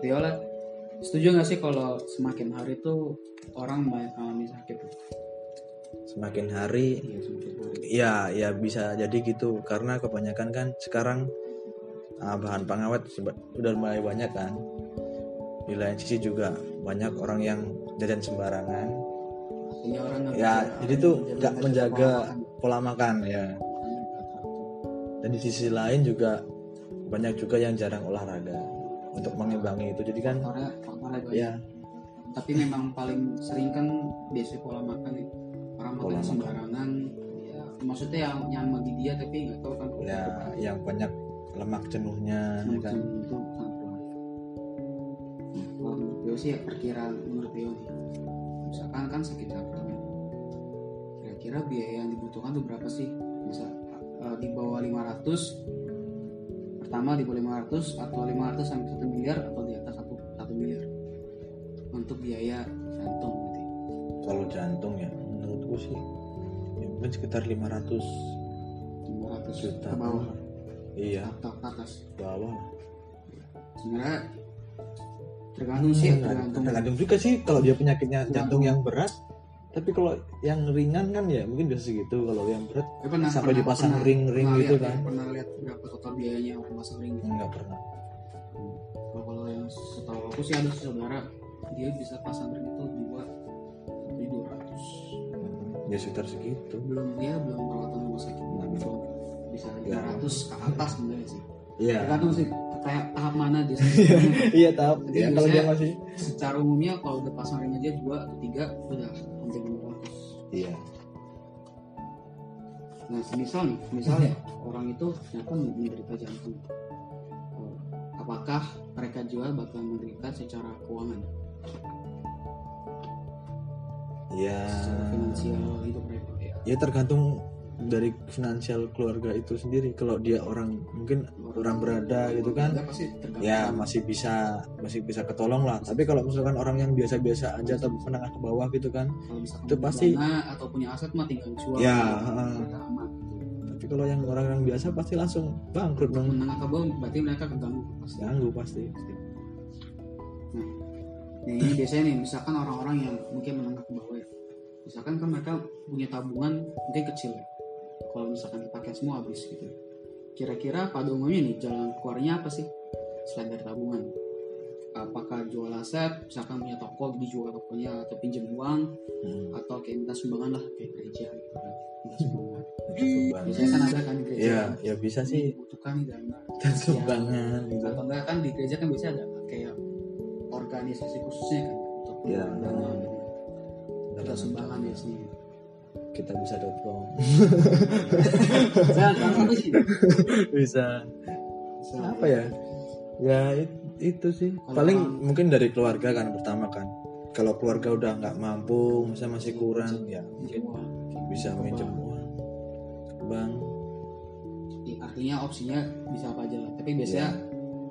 Viola setuju nggak sih kalau semakin hari tuh orang banyak alami sakit? Semakin hari? Iya semakin hari. Ya ya bisa jadi gitu. Karena kebanyakan kan sekarang ah, bahan pengawet seba- udah mulai banyak kan. Di lain sisi juga banyak orang yang jajan sembarangan. Artinya orang ya jadi tuh nggak menjaga pola makan. pola makan ya dan di sisi lain juga banyak juga yang jarang olahraga untuk mengimbangi itu. Jadi kan faktornya faktornya banyak. ya. tapi memang paling sering kan biasa pola makan ya. Orang Pola makan sembarangan ya. Maksudnya yang yang bagi dia tapi nggak tahu kan. Ya yang banyak lemak jenuhnya ya kan. itu sangat berat. Nah, kalau menurut sih ya perkiraan menurut nih. Misalkan kan sakit jantung kira-kira biaya yang dibutuhkan tuh berapa sih? Bisa eh, di bawah 500 pertama di bawah 500 atau 500 sampai 1 miliar atau di atas 1, 1 miliar. Untuk biaya jantung berarti. Kalau jantung ya menurutku sih ya mungkin sekitar 500 500 Juta. ke bawah. Iya. Atau ke atas. Bawah. Sebenarnya tergantung sih ya, tergantung. tergantung juga sih kalau dia penyakitnya jantung yang berat tapi kalau yang ringan kan ya mungkin bisa segitu kalau yang berat Ya, pernah, sampai pernah- dipasang ring-ring gitu lihat kan. ya, pernah lihat berapa total biayanya orang pasang ring gitu. nggak pernah Kalau kalau yang setahu aku sih ada saudara dia bisa pasang ring itu dua tapi dua ratus. ya sekitar segitu Belum dia belum perawatan rumah sakit tapi belum bisa Ya. lima ratus ke atas sebenarnya sih. iya Tergantung sih kayak tahap mana dia. iya tahap Jadi ya kalau dia masih Secara umumnya kalau udah pasang ring aja dua atau tiga udah hampir ratus. iya Nah, semisal nih, misal ya orang itu ternyata menderita jantung. Apakah mereka juga bakal menderita secara keuangan, ya secara finansial hidup mereka? Ya, ya tergantung dari finansial keluarga itu sendiri kalau dia orang mungkin orang berada gitu kan tergantung. ya masih bisa masih bisa ketolong lah tapi kalau misalkan orang yang biasa-biasa aja atau menengah ke bawah gitu kan itu pasti- atau punya aset mah tinggal jual. Ya, gitu, tapi kalau yang orang yang biasa pasti langsung bangkrut dong Menengah ke bawah berarti mereka keganggu pasti. ganggu pasti Nah, ini biasanya nih, misalkan orang-orang yang mungkin menengah ke bawah ya. Misalkan kan mereka punya tabungan mungkin kecil ya. Kalau misalkan dipakai semua habis gitu. Kira-kira pada umumnya nih jalan keluarnya apa sih? Selain dari tabungan. Apakah jual aset, misalkan punya toko dijual tokonya atau pinjam uang Hmm. atau kayak minta sumbangan lah kayak gereja gitu kan. Minta sumbangan. Sumbangan. Biasanya kan ada kan di gereja. ya kan, ya bisa sih Butuhkan dana. dan sumbangan gitu Atau enggak kan di gereja kan biasanya ada kayak organisasi khususnya kan untuk Ya. dana gitu. Kita sumbangan ya sendiri. Kita bisa tahu sih. bisa. Apa ya? Ya it- itu sih. Kalau paling mungkin dari keluarga kan pertama kan. Kalau keluarga udah nggak mampu misalnya masih kurang ya mungkin bisa minjem uang. I- Artinya opsinya bisa apa aja lah. Tapi biasanya Ya.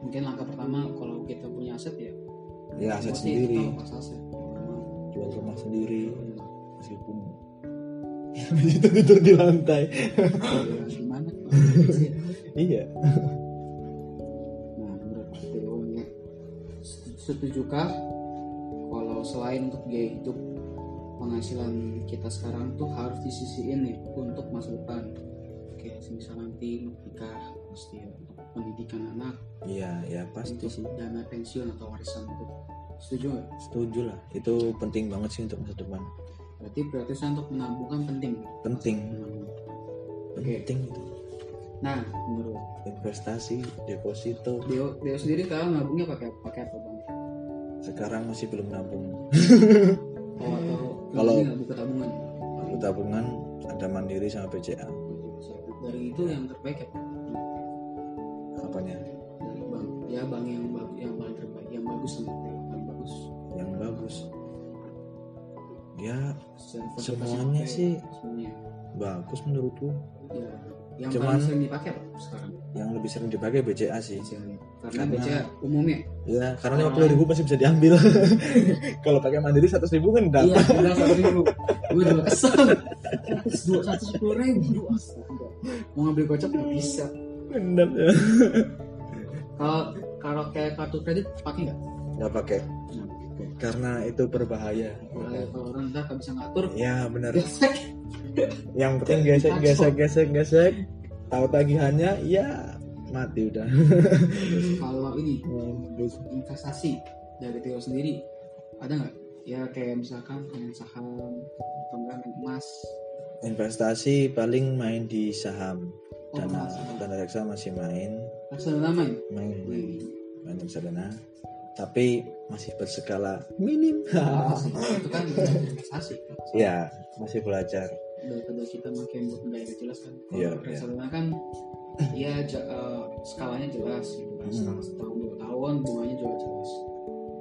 mungkin langkah pertama kalau kita punya aset ya. ya aset sendiri. aset. jual rumah sendiri meskipun itu tidur di lantai. Gimana? iya. Nah, menurut Theo ini setuju- setujukah kalau selain untuk biaya hidup penghasilan kita sekarang tuh harus disisiin nih untuk masa depan kayak misal nanti nikah pasti ya, untuk pendidikan anak. Iya ya pasti. Sih dana pensiun atau warisan itu. Setuju nggak? setuju lah. Itu penting banget sih untuk masa depan Berarti berarti saya untuk menabung kan penting. penting. Oke. penting itu Nah, menurut investasi deposito Deo, Deo sendiri sekarang nabungnya pakai pakai apa bang? sekarang masih belum nabung Oh, atau Kalau- buka tabungan? aku tabungan ada mandiri sama BCA Dari itu yang terbaik ya apanya dari bank ya bank yang yang paling terbaik yang bagus yang paling bagus yang bagus ya Semuanya yang sih. semuanya. bagus menurutku. Ya yang Cuman- paling sering dipakai apa sekarang? yang lebih sering dipakai BCA sih. BCA karena Karena- BCA umumnya. Ya karena lima puluh ribu masih bisa diambil. Kalau pakai mandiri seratus ribu kan iya dapat tinggal satu ribu. Gue juga kesel. seratus dua satu sepuluh ribu mau ngambil gocap nggak bisa. Benar. Ya kalau kalau kayak kartu kredit pakai nggak? Nggak pakai. Nah. Karena itu berbahaya. Kalau orang udah bisa ngatur. Ya benar. Gesek. Yang penting gesek gesek. gesek gesek tahu tagihannya ya mati udah. Kalau ini Mampus. investasi dari Tio sendiri ada nggak? Ya kayak misalkan main saham atau enggak main emas. Investasi paling main di saham. Oh, dana dana reksa masih main. Reksadana main? Main. Main, main reksadana tapi masih berskala minim investasi. itu kan investasi ya masih belajar daripada kita makin ada jelas kan Kalau Iya, reksadana kan ya ja- eh, skalanya jelas gitu kan. Hmm. Setahun dua tahun bunganya juga jelas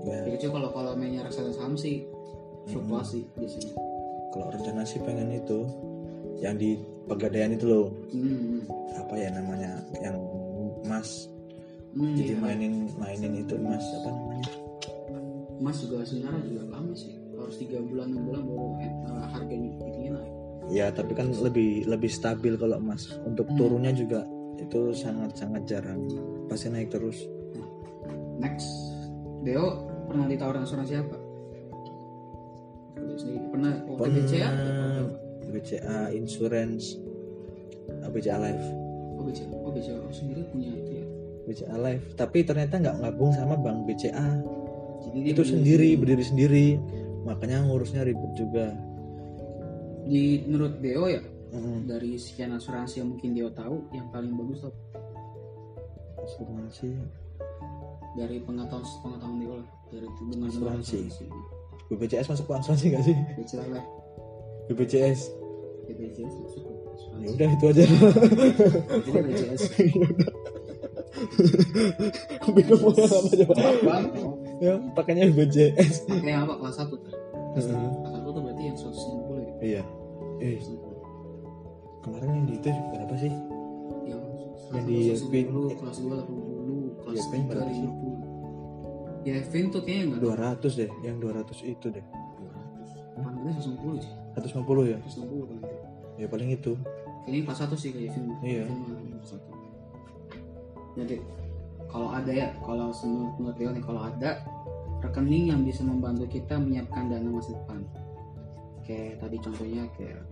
ya kecil kalau kalau mainnya reksadana saham sih Hmm. fluktuasi biasanya kalau rencana sih pengen itu yang di pegadaian itu loh hmm. apa ya namanya yang emas Hmm, jadi iya. mainin mainin itu emas apa namanya? Emas juga sebenarnya juga lama sih. Harus tiga bulan enam bulan baru eh, harganya itunya naik. Ya tapi kan lebih lebih stabil kalau emas untuk Hmm. turunnya juga itu sangat sangat jarang. Pasti naik terus. Next Deo pernah ditawarin asuransi apa? Sendiri. Pernah ya Pernah. BCA Insurance. BCA Life. OBC OBC oh, sendiri punya itu ya BCA Life tapi ternyata nggak gabung sama bank BCA jadi dia itu sendiri berdiri sendiri. Makanya ngurusnya ribet juga. Di menurut Deo ya Mm-mm. dari sekian asuransi yang mungkin Deo tahu yang paling bagus tuh asuransi. Dari pengetahuan pengetahuan Deo lah. Dari dengan Asuransi. BPJS masuk ke asuransi nggak sih? BCA lah. BPJS BPJS masuk ya asuransi. Udah itu aja. Jadi BPJS bingung mau yang apa? Coba ya pakainya BPJS pakai yang apa? Kelas satu tuh Heeh. kelas satu tuh berarti yang 150 ya? Iya. Eh 150. kemarin yang di itu berapa sih? Yang Yang di dulu kelas 2 80 kelas Yevin 3 berapa sih? 50 Yevin tuh kayaknya enggak 200 deh yang 200 itu deh. 200 Panggilnya 160 sih? 150 ya? 160 kan ya paling itu. kayaknya kelas 1 sih kayak Yevin Iya. Kelas 1 jadi kalau ada ya kalau menurut menurut Leo nih kalau ada rekening yang bisa membantu kita menyiapkan dana masa depan. Kayak tadi contohnya kayak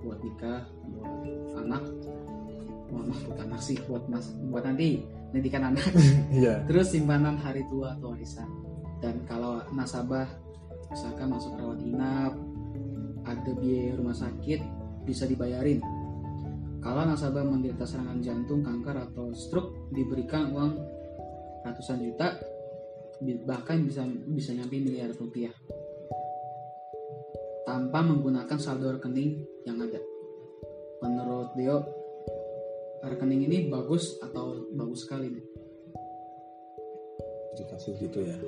buat nikah buat anak maaf buat anak sih buat mas buat nanti pendidikan anak. Iya. Terus simpanan hari tua atau warisan. Dan kalau nasabah misalkan masuk rawat inap ada biaya rumah sakit bisa dibayarin kalau nasabah menderita serangan jantung kanker atau stroke diberikan uang ratusan juta bahkan bisa bisa nyampe miliar rupiah. Tanpa menggunakan saldo rekening yang ada. Menurut Deo rekening ini bagus atau bagus sekali? Nih dikasih gitu ya.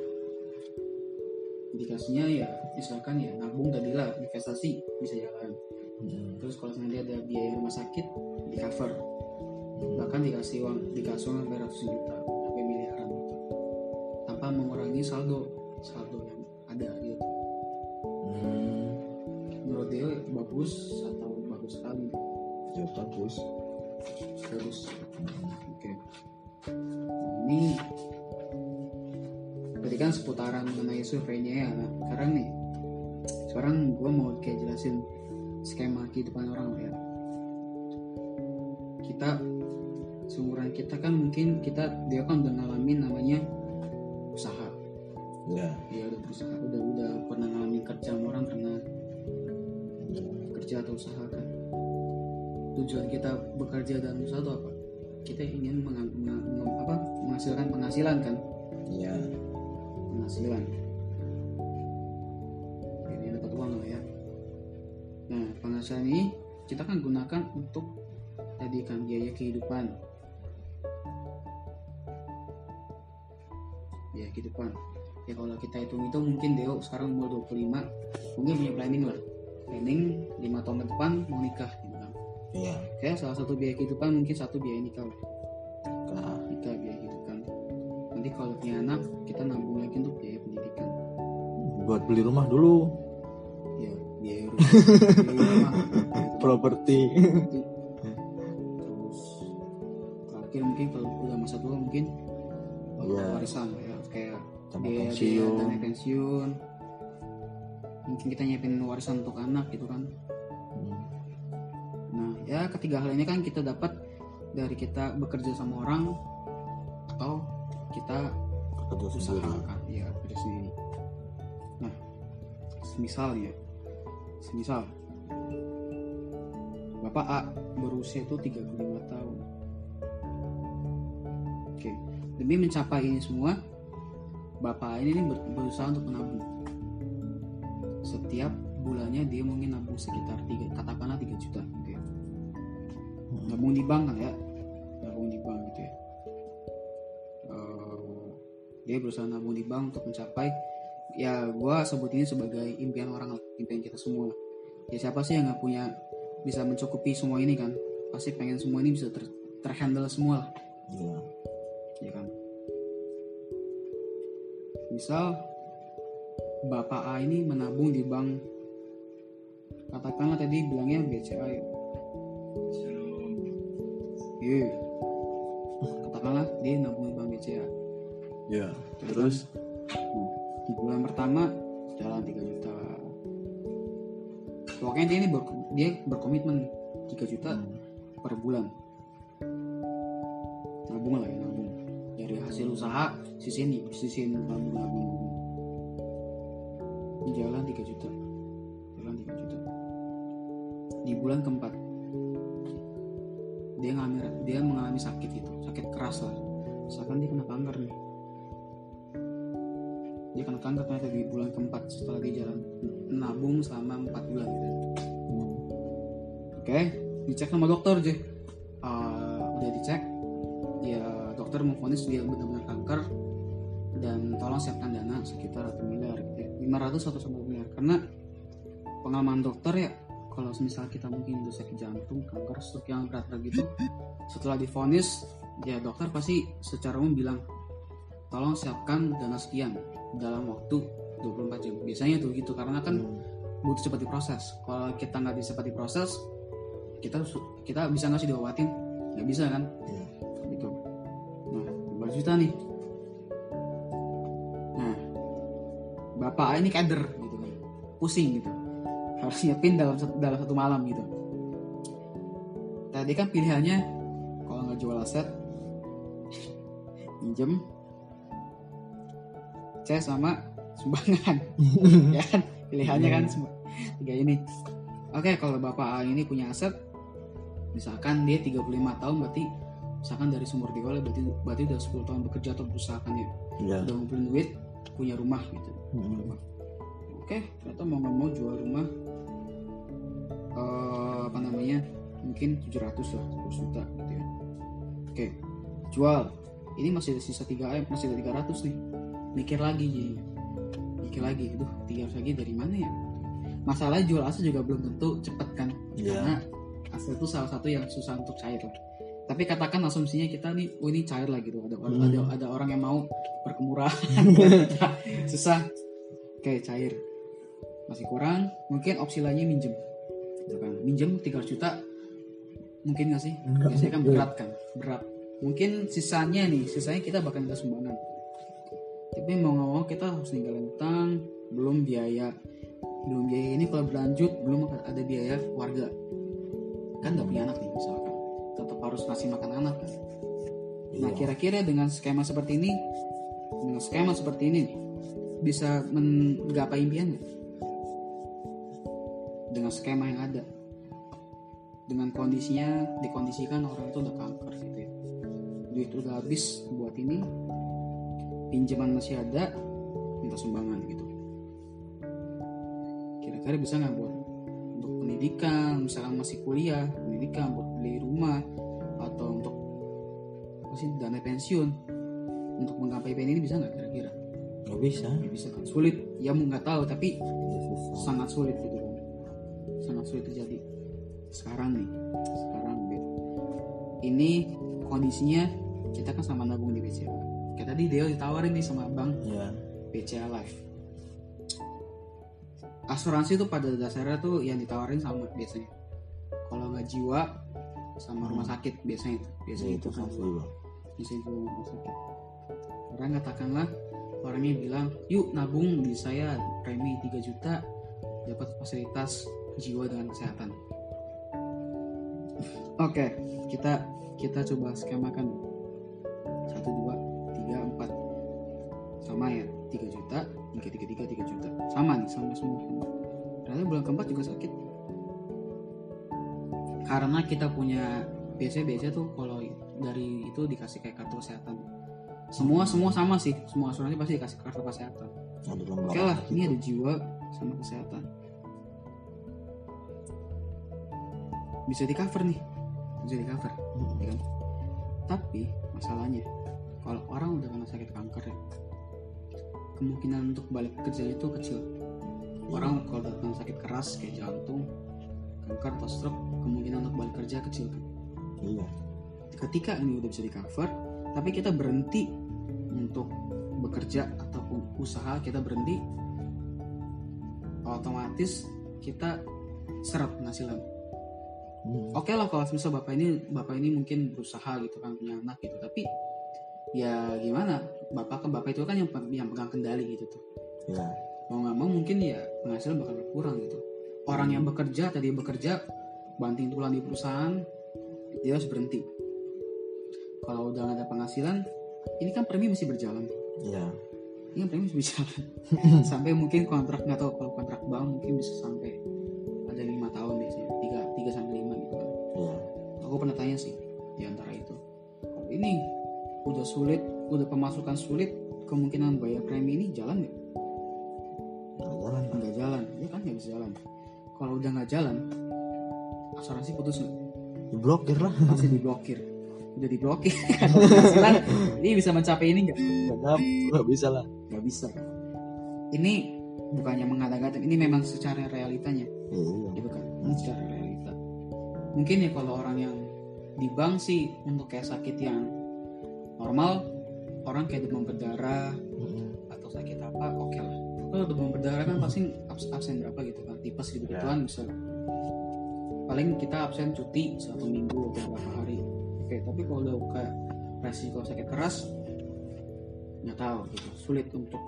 Indikasinya ya misalkan ya nabung tadi lah investasi bisa jalan. Mm. terus kalau nanti ada biaya rumah sakit di cover. Bahkan dikasih uang dikasih uang sampai ratusan juta sampai miliaran gitu. Tanpa mengurangi saldo saldo yang ada gitu Hmm. menurut dia bagus atau bagus sekali? Ya bagus. Bagus oke. Ini berarti kan seputaran mengenai surveinya ya. Nah, sekarang nih sekarang gue mau kayak jelasin skema kehidupan orang ya kita seumuran kita kan mungkin kita dia kan udah ngalamin namanya usaha. Ya. Ya udah berusaha udah udah pernah ngalamin kerja sama orang pernah kerja atau usaha kan. Tujuan kita bekerja dan usaha itu apa? Kita ingin menga- menga- meng- apa, menghasilkan penghasilan kan? Ya penghasilan. Ini dapat uang lah ya. Nah penghasilan ini kita kan gunakan untuk tadi kan biaya kehidupan. Biaya kehidupan. Ya kalau kita hitung itu mungkin Deo sekarang umur 25 mungkin punya planning lah planning 5 tahun ke depan mau nikah gitu kan. Iya. Kayak salah satu biaya kehidupan mungkin satu biaya nikah lah Nah, nikah biaya kehidupan. Nanti kalau punya anak kita nabung lagi untuk biaya pendidikan. Buat beli rumah dulu. Ya biaya rumah, biaya rumah properti mungkin kalau udah masa tua mungkin Iya. warisan ya. Kayak biaya pensiun. dana pensiun. Mungkin kita nyiapin warisan untuk anak gitu kan. Hmm. nah ya ketiga hal ini kan kita dapat dari kita bekerja sama orang atau kita kerja usaha sendiri. kan ya kerja sendiri. Nah semisal ya semisal. Bapak A berusia itu 35 tahun demi mencapai ini semua bapak ini ber- berusaha untuk menabung. Setiap bulannya dia mungkin nabung sekitar tiga katakanlah 3 juta gitu ya. Nabung di bank kan ya. Nabung di bank gitu ya. Eh, dia berusaha nabung di bank untuk mencapai ya gua sebut ini sebagai impian orang impian kita semua ya siapa sih yang nggak punya bisa mencukupi semua ini kan? Pasti pengen semua ini bisa ter terhandle semua lah. Iya. Misal bapak A ini menabung di bank katakanlah tadi bilangnya BCA ya iya katakanlah dia nabung di bank BCA Iya. terus Hmm. di bulan pertama jalan 3 juta pokoknya dia ini ber- dia berkomitmen 3 juta Hmm. per bulan nabung lah ya nabung dari hasil usaha sisihin di sisihin nabung nabung nabung Ini jalan 3 juta. Jalan 3 juta. Di bulan keempat dia ngalami dia mengalami sakit gitu. Sakit keras lah. Misalkan dia kena kanker nih. Dia kena kanker ternyata di bulan keempat setelah dia jalan nabung selama 4 bulan gitu. Hmm. Oke, dicek sama dokter aja. Uh, udah dicek, dokter memvonis dia benar-benar kanker dan tolong siapkan dana sekitar satu miliar, gitu ya. 500 atau 1 miliar. Karena pengalaman dokter ya, kalau misal kita mungkin udah sakit jantung, kanker, stroke yang berat-berat gitu, setelah divonis, ya dokter pasti secara umum bilang, tolong siapkan dana sekian dalam waktu 24 jam. Biasanya tuh gitu, karena kan Hmm. butuh cepat diproses. Kalau kita nggak bisa cepat diproses, kita kita bisa nggak sih diobatin? Nggak bisa kan? Iya. 12 juta nih. Nah, bapak ini kader gitu kan, pusing gitu. Harus nyiapin dalam satu, dalam satu malam gitu. Tadi kan pilihannya kalau nggak jual aset, minjem, C sama sumbangan, ya kan? pilihannya kan tiga ini oke kalau bapak A ini punya aset misalkan dia 35 tahun berarti misalkan dari sumber diawal berarti berarti udah 10 tahun bekerja atau berusaha kan ya Iya. udah ngumpulin duit punya rumah gitu. Hmm. rumah. Oke ternyata mau nggak mau jual rumah eh, apa namanya mungkin 700 lah 100 juta gitu ya. Oke jual. Ini masih ada sisa 3 M masih ada 300 nih. Mikir lagi jadinya mikir lagi aduh 300 lagi dari mana ya? Masalah jual aset juga belum tentu cepet kan? Iya. karena aset itu salah satu yang susah untuk cair. lah tapi katakan asumsinya kita nih oh ini cair lah gitu. Ada Hmm. ada ada orang yang mau berkemurahan. Susah. Kayak cair. Masih kurang mungkin opsi lainnya minjem. Gitu kan. Minjem 300 juta mungkin gak sih? Enggak. biasanya kan berat kan? Berat. Mungkin sisanya nih sisanya kita bakal minta sumbangan. Tapi mau nggak mau kita harus ninggalin utang belum biaya. Belum biaya ini kalau berlanjut belum ada biaya keluarga kan nggak punya anak nih misalkan tetap harus ngasih makan anak kan Nah, Iya. kira-kira dengan skema seperti ini, dengan skema seperti ini, bisa menggapai impian nggak? Dengan skema yang ada, dengan kondisinya dikondisikan orang itu udah kanker gitu ya, duit udah habis buat ini, pinjaman masih ada, minta sumbangan gitu. Kira-kira bisa nggak buat untuk pendidikan, misalkan masih kuliah, pendidikan buat beli rumah atau untuk apa sih dana pensiun. Untuk menggapai impian ini bisa nggak kira-kira? nggak bisa. Ya bisa kan? Sulit. Ya mau nggak tahu tapi Ya, susah. sangat sulit gitu. Kan sangat sulit terjadi. Sekarang nih sekarang Bet. ini kondisinya kita kan sama nabung di BCA kayak tadi dia ditawarin nih sama bank Iya. BCA Life asuransi itu pada dasarnya tuh yang ditawarin sama biasanya. Kalau nggak jiwa sama rumah sakit biasanya itu biasanya Ya, itu kan bang bisa itu rumah sakit. Orang katakanlah orangnya bilang yuk nabung di saya premi 3 juta dapat fasilitas jiwa dengan kesehatan. Oke kita kita coba skemakan. Satu dua tiga empat. Sama ya 3 juta tiga tiga tiga tiga juta. Sama nih sama semua. Ternyata bulan keempat juga sakit karena kita punya biasanya biasanya tuh kalau dari itu dikasih kayak kartu kesehatan. Semua semua sama sih. Semua asuransi pasti dikasih kartu kesehatan. Oke lah ini ada jiwa sama kesehatan. Bisa di cover nih. Bisa di cover. Ya kan? Tapi masalahnya kalau orang udah kena sakit kanker ya kemungkinan untuk balik kerjanya itu kecil. Orang kalau udah kena sakit keras kayak jantung kanker atau stroke kemungkinan untuk balik kerja kecil kan iya. Ketika ini udah bisa di cover tapi kita berhenti untuk bekerja ataupun usaha kita berhenti otomatis kita seret penghasilan. Hmm. oke lah kalau misal bapak ini bapak ini mungkin berusaha gitu kan punya anak gitu tapi ya gimana bapak kan bapak itu kan yang yang pegang kendali gitu tuh. Iya. Mau nggak mau mungkin ya penghasilan bakal berkurang gitu. Orang yang bekerja tadi bekerja banting tulang di perusahaan dia harus berhenti. Kalau udah ada penghasilan ini kan premi masih berjalan. Iya. Ini kan premi masih berjalan. Sampai mungkin kontrak nggak tahu kalau kontrak bank mungkin bisa sampai ada lima tahun biasanya tiga tiga sampai lima gitu kan. Iya. Aku pernah tanya sih di antara itu kalau ini udah sulit udah pemasukan sulit kemungkinan bayar premi ini jalan nggak? Nggak jalan nggak jalan. Ya kan nggak bisa jalan. Kalau udah nggak jalan asuransi putus nggak diblokir lah. Pasti diblokir? Udah diblokir. Penghasilan. Ini bisa mencapai ini nggak? Nggak nggak bisa lah. Nggak bisa. Ini bukannya mengada-ngada ini memang secara realitanya. Iya. Gitu kan? Ini secara realita. Mungkin ya kalau orang yang di bank sih untuk kayak sakit yang normal orang kayak demam berdarah Mm-mm. atau sakit apa oke lah. Kalau demam berdarah kan pasti abs- absen berapa gitu kan? Tipes gitu gituan bisa paling kita absen cuti satu minggu atau berapa hari. Oke tapi kalau kayak resiko sakit keras nggak tahu gitu. Sulit untuk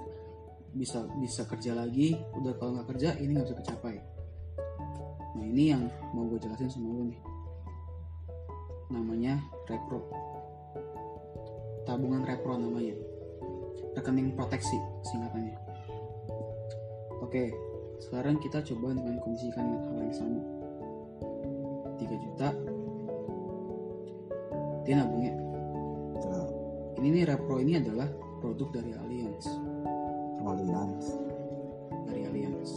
bisa bisa kerja lagi. Udah kalau nggak kerja ini nggak bisa kecapai nah ini yang mau gue jelasin sama lu nih. Namanya repro. Tabungan repro namanya. Rekening proteksi singkatannya. Oke sekarang kita coba dengan kondisikan hal yang sama 3 juta. Dia nabungnya. Nah, ini nih repro ini adalah produk dari Allianz. Allianz. Dari Allianz.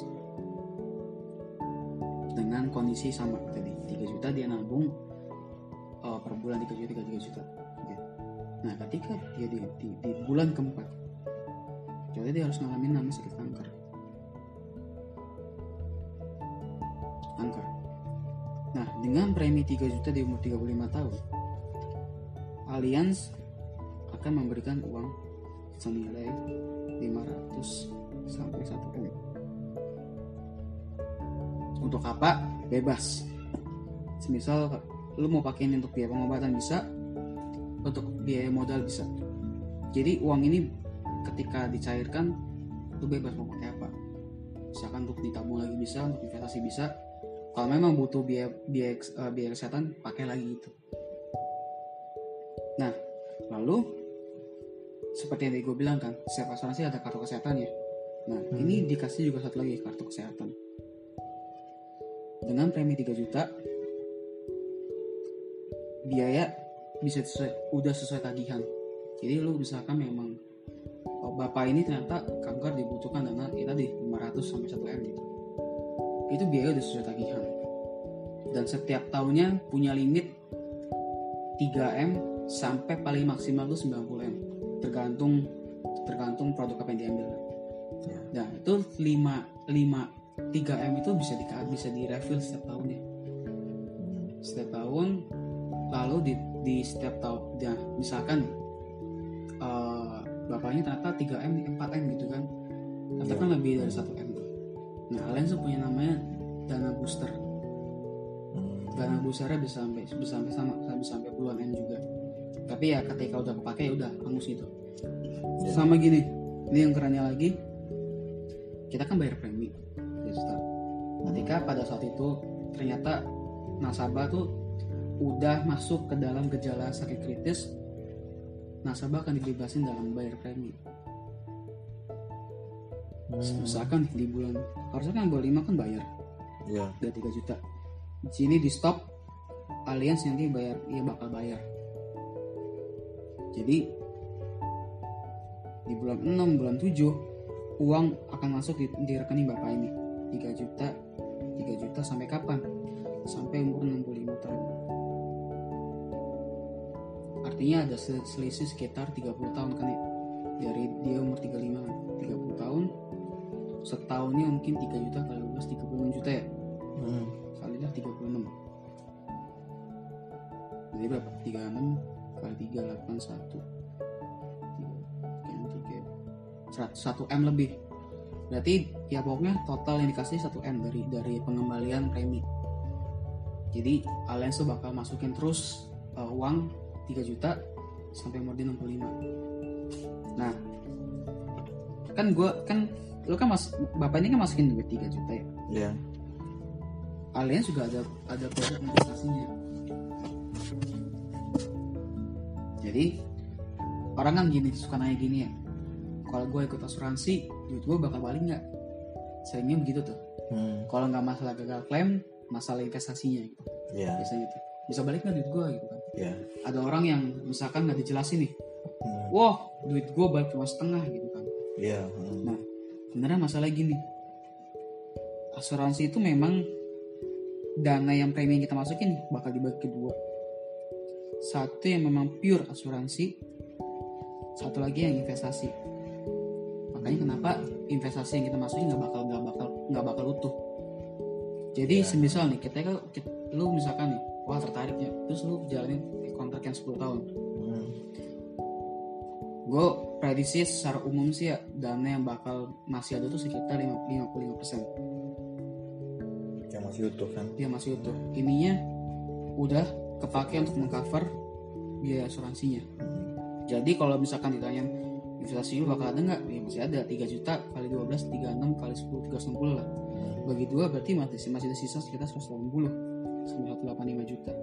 Dengan kondisi sama tadi. 3 juta dia nabung uh, per bulan 3 juta 3 juta. Oke. nah ketika dia di, di, di bulan keempat jadi dia harus ngalamin nama sakit kanker. Kanker nah dengan premi 3 juta di umur 35 tahun Allianz akan memberikan uang senilai 500 sampai 1 M. Untuk apa? Bebas. Semisal lu mau pakein untuk biaya pengobatan bisa untuk biaya modal bisa. Jadi uang ini ketika dicairkan lu bebas mau pakai apa. Misalkan untuk ditabung lagi bisa untuk investasi bisa kalau memang butuh biaya biaya, eh, biaya kesehatan pakai lagi gitu. Nah lalu seperti yang tadi gue bilang kan setiap asuransi ada kartu kesehatan ya. Nah ini dikasih juga satu lagi kartu kesehatan. Dengan premi 3 juta biaya bisa sesuai, udah sesuai tagihan. Jadi lu misalkan memang oh, bapak ini ternyata kanker dibutuhkan dana ya tadi 500 sampai 1 M gitu itu biaya udah sesuai tagihan dan setiap tahunnya punya limit 3 M sampai paling maksimal tuh 90 M tergantung tergantung produk apa yang diambil Ya. nah itu 5 5 3 M itu bisa di bisa di refill setiap tahun ya Hmm. setiap tahun lalu di, di setiap tahun ya misalkan eh, bapaknya ternyata 3 M 4 M gitu kan tapi Iya. kan lebih dari 1 M tuh nah kalian tuh punya namanya dana booster. Hmm. dana boosternya bisa sampai bisa sampai sama bisa sampai puluhan M juga. Tapi ya ketika udah kepake ya udah hangus gitu. Iya. sama gini ini yang kerennya lagi. Kita kan bayar premi ya ketika pada saat itu ternyata nasabah tuh udah masuk ke dalam gejala sakit kritis nasabah akan dibebasin dalam bayar premi Hmm. misalkan di bulan. Harusnya kan bulan 5 kan bayar. Ya udah 3 juta. Di sini di stop aliens nanti bayar ia bakal bayar. Jadi di bulan 6 bulan 7 uang akan masuk di, di rekening bapak ini. 3 juta 3 juta sampai kapan? Sampai umur 65 tahun. Artinya ada sel- selisih sekitar 30 tahun kan ya? Dari dia umur 35 30 tahun setahunnya mungkin 3 juta kali 12 36 juta ya? Hmm. kalinya 36 jadi berapa? 36 kali 3 8 1 3 1 M lebih. Berarti ya pokoknya total yang dikasih 1 M dari dari pengembalian premi. Jadi tuh bakal masukin terus uh, uang 3 juta sampai umur dia 65 nah kan gua kan lu kan mas bapak ini kan masukin duit 3 juta ya ya Allianz juga ada ada produk investasinya. Jadi orang kan gini suka nanya gini ya. Kalau gue ikut asuransi, duit gue bakal balik nggak? Seringnya begitu tuh. Hmm. Kalau nggak masalah gagal klaim, masalah investasinya gitu. ya Biasanya tuh. Bisa balik nggak duit gue gitu kan? ya Ada orang yang misalkan nggak dijelasin nih, Hmm. wah duit gue balik cuma setengah gitu kan. ya Hmm. Nah, sebenarnya masalah gini. Asuransi itu memang dana yang premi yang kita masukin bakal dibagi kedua. Satu yang memang pure asuransi, satu lagi yang investasi. Makanya kenapa investasi yang kita masukin nggak bakal nggak bakal nggak bakal utuh. Jadi Ya. semisal nih kita, kita lu misalkan nih, wah tertarik ya, terus lu jalanin kontrak yang 10 tahun. Hmm. Gue prediksi secara umum sih ya dana yang bakal masih ada tuh sekitar 55% yang masih utuh kan dia masih utuh. Ininya udah kepake untuk mengcover biaya asuransinya. Jadi kalau misalkan ditanya investasi lu bakal ada nggak? Ya masih ada 3 juta kali 12 36 kali 10 360 lah. Bagi dua berarti masih masih ada sisa sekitar 180 sampai 185 juta.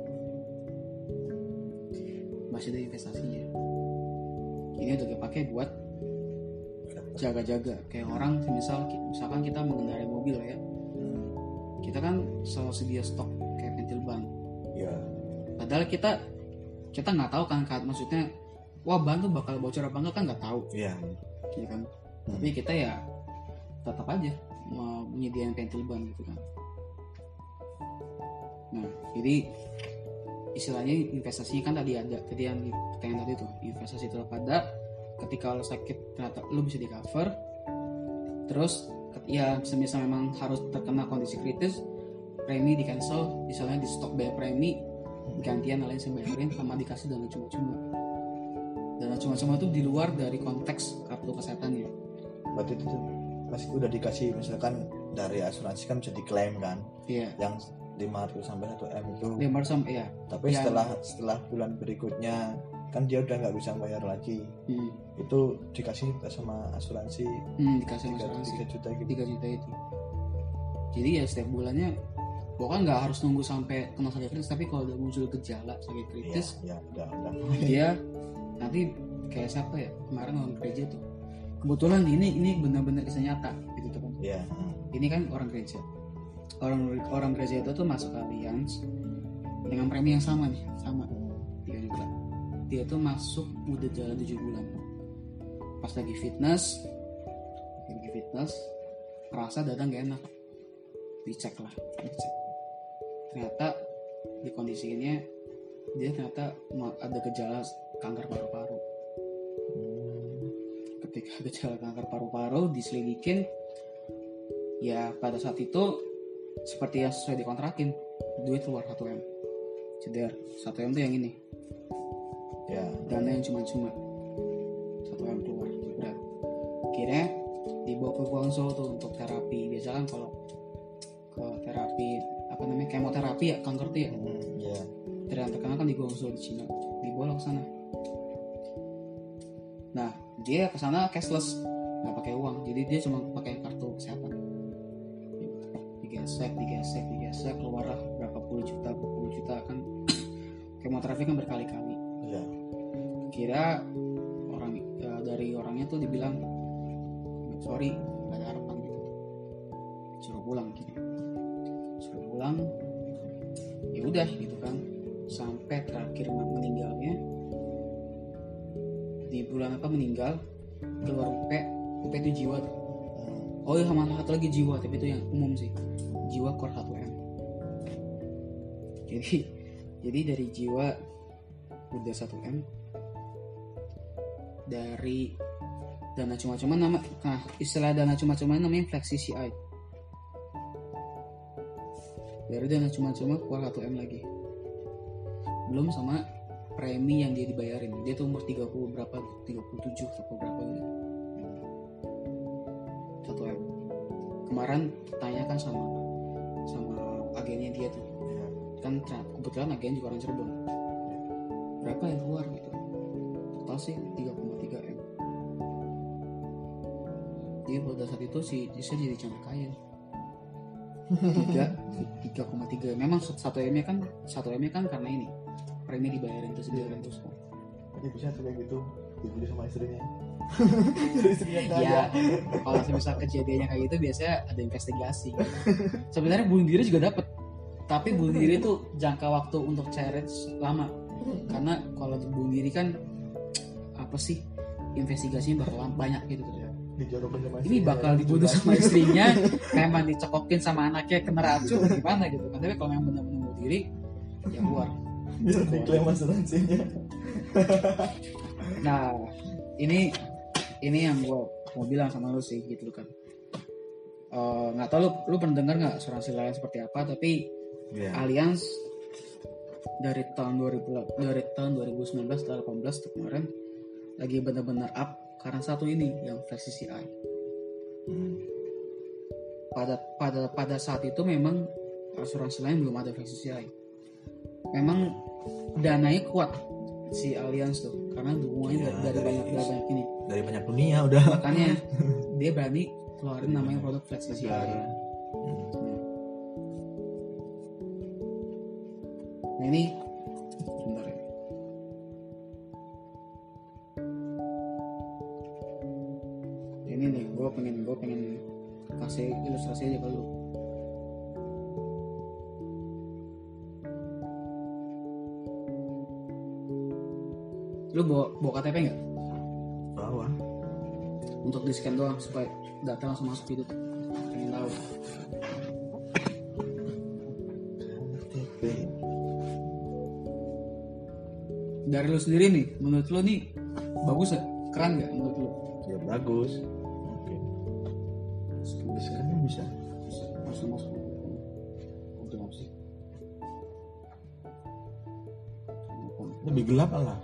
Masih ada investasinya. Ini udah dipakai buat jaga-jaga. Kayak orang misal misalkan kita mengendarai mobil ya. Hmm. kita kan selalu sedia stok kayak pentil ban. Ya padahal kita kita nggak tahu kan maksudnya wah ban tuh bakal bocor apa enggak kan nggak tahu. Ya ya kan? Hmm. tapi kita ya tetap aja mau menyediakan pentil ban gitu kan. Nah jadi istilahnya investasinya kan tadi ada tadi yang di pertanyaan tadi tuh investasi tetap ada ketika lo sakit ternyata lo bisa di cover terus ya semisal memang harus terkena kondisi kritis premi di cancel misalnya di stop bayar premi gantian lain bayarin sama dikasih dana cuma-cuma. Dana cuma-cuma itu di luar dari konteks kartu kesehatannya berarti itu tuh masih udah dikasih misalkan dari asuransi kan bisa diklaim kan iya. yang 500 sampai 1 m itu. Lima ratus sampai ya tapi yang- setelah setelah bulan berikutnya kan dia udah nggak bisa bayar lagi. Hmm, itu dikasih sama asuransi. Hmm, dikasih sama 3, asuransi. 3 juta gitu. 3 juta itu. Jadi ya setiap bulannya pokoknya nggak harus nunggu sampai kena sakit kritis tapi kalau udah muncul gejala sakit kritis ya udah udah. dia nanti kayak siapa ya? Kemarin orang gereja tuh. Kebetulan ini ini benar-benar kisah nyata gitu tuh kan ya ini kan orang gereja orang orang gereja itu tuh masuk alliance dengan premi yang sama nih sama. Tiga juta dia tuh masuk udah jalan 7 bulan. Pas lagi fitness lagi fitness merasa dada gak enak. Dicek lah dicek. Ternyata di kondisinya dia ternyata ada gejala kanker paru-paru. Ketika gejala kanker paru-paru diselidikin ya pada saat itu seperti yang sesuai dikontrakin duit keluar 1 m. Ceder 1 m tuh yang ini. Ya. Dana yang cuma-cuma. 1 m keluar berat akhirnya dibawa ke Guangzhou tuh untuk terapi. Biasa kan kalau ke terapi apa namanya kemoterapi ya kanker tuh ya. Hmm, ya. Yang terkenal kan di Guangzhou di Cina dibawa ke sana. Nah dia ke sana cashless. Nggak pakai uang. Jadi dia cuma digesek digesek digesek keluarlah berapa puluh juta berapa puluh juta kan. Kemoterapi kan berkali-kali. Iya. kira orang ya, dari orangnya tuh dibilang sorry nggak ada harapan gitu. Suruh pulang gitu. Suruh pulang. Ya udah gitu kan. Sampai terakhir meninggalnya di bulan apa meninggal keluar UP UP itu jiwa tuh. Oh iya sama satu lagi jiwa tapi itu yang umum sih core 1M jadi jadi dari jiwa udah 1M dari dana cuma-cuma nama nah istilah dana cuma-cuma namanya flexi CI dari dana cuma-cuma keluar 1M lagi. Belum sama premi yang dia dibayarin. Dia tuh umur 30 berapa 37 atau berapa gitu. 1M kemarin tanyakan sama agennya dia tuh. Kan tra- kebetulan agen juga orang Cirebon. Berapa yang keluar gitu? Total sih 3,3 m. Jadi pada saat itu si Jisa jadi jangan kaya tiga tiga koma tiga memang satu m nya kan satu m nya kan karena ini premi dibayarin terus dibayarin terus. Kan Jadi bisa tuh kayak gitu dibeli sama istrinya. Ya kalau misal kejadiannya kayak gitu biasanya ada investigasi. Sebenarnya bunuh diri juga dapat tapi bunuh diri itu jangka waktu untuk cairnya lama. Karena kalau bunuh diri kan apa sih investigasinya bakal banyak gitu. Sama ini bakal ya, dibunuh sama istrinya emang dicekokin sama anaknya kena racun gimana gitu kan. Tapi kalau yang benar-benar bunuh diri ya keluar. Bisa diklaim asuransinya. nah ini ini yang gue mau bilang sama lu sih gitu kan. Eh, nggak tahu lu lu pernah dengar nggak asuransi lain seperti apa tapi Iya. Allianz dari tahun 2000 dari tahun 2019 atau 18 tuh kemarin lagi benar-benar up karena satu ini yang flexi CI Hmm. pada pada pada saat itu memang asuransi lain belum ada flexi CI memang dananya kuat si Allianz tuh karena dukungannya Iya, dari, dari dari- banyak dari banyak ini Dari banyak dunia udah. makanya dia berani keluarin namanya produk flexi CI Hmm. nah ini bentar ya ini nih gue pengen gue pengen kasih ilustrasi aja ke lu lu bawa bawa KTP nggak. Untuk di scan doang supaya data langsung masuk gitu pengen tahu dari lu sendiri nih menurut lu nih bagus gak keren gak menurut lu Ya bagus. Oke. Sekarang bisa. masuk masuk udah nggak sih Lebih gelap lah.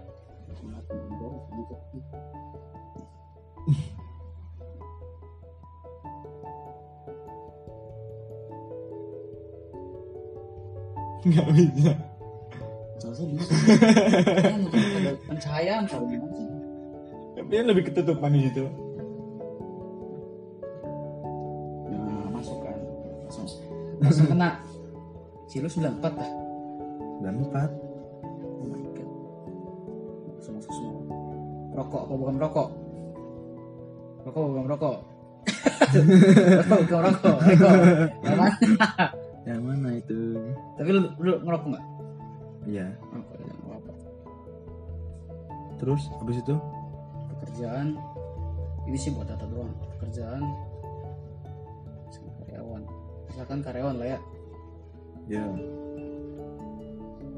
Nggak bisa. Seharusnya bisa. Kan ada pencahayaan kalau gimana sih? Tapi yang lebih ketutupan di situ. Nah, masuk kan. Langsung, langsung kena. Si lu 94 dah. Dan empat. Oh my God. Langsung masuk semua. Rokok apa bukan rokok? Rokok apa bukan rokok? rokok bukan rokok. Rokok. Yang mana? Yang mana itu? Tapi lu, lu ngerokok nggak? Iya. Rokok ya, apa-apa. Terus habis itu? Pekerjaan. Ini sih buat data doang. Pekerjaan. Misalkan karyawan. Misalkan karyawan lah ya. Ya.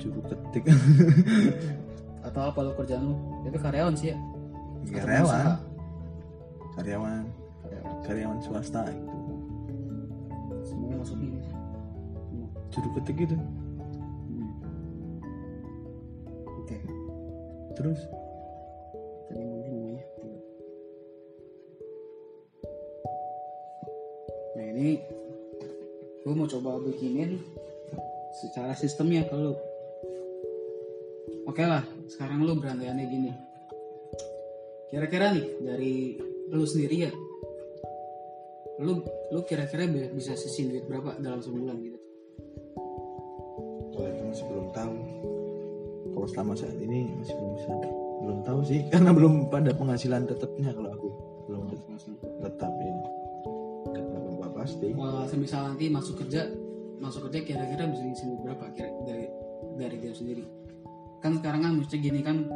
Juru ketik. Atau apa lu kerjaan lu? Tapi karyawan sih ya. Karyawan. pengusaha? Karyawan. Karyawan. Karyawan swasta gitu. Juru ketik gitu. Hmm. Oke. Terus? Tadi namanya. Tiga. Nah ini gue mau coba bikinin secara sistemnya ke lu. Oke lah, sekarang lu berandai-andai gini. Kira-kira nih dari lu sendiri ya, lu lu kira-kira bi- bisa sisihin duit berapa dalam sebulan gitu selama saat ini masih belum bisa. Belum tahu sih karena belum pada penghasilan tetapnya kalau aku. Belum tetap ya Nggak apa pasti. Wah, semisal nanti masuk kerja masuk kerja kira-kira bisa ngisi berapa kira dari dari dia sendiri? Kan sekarang kan mesti gini kan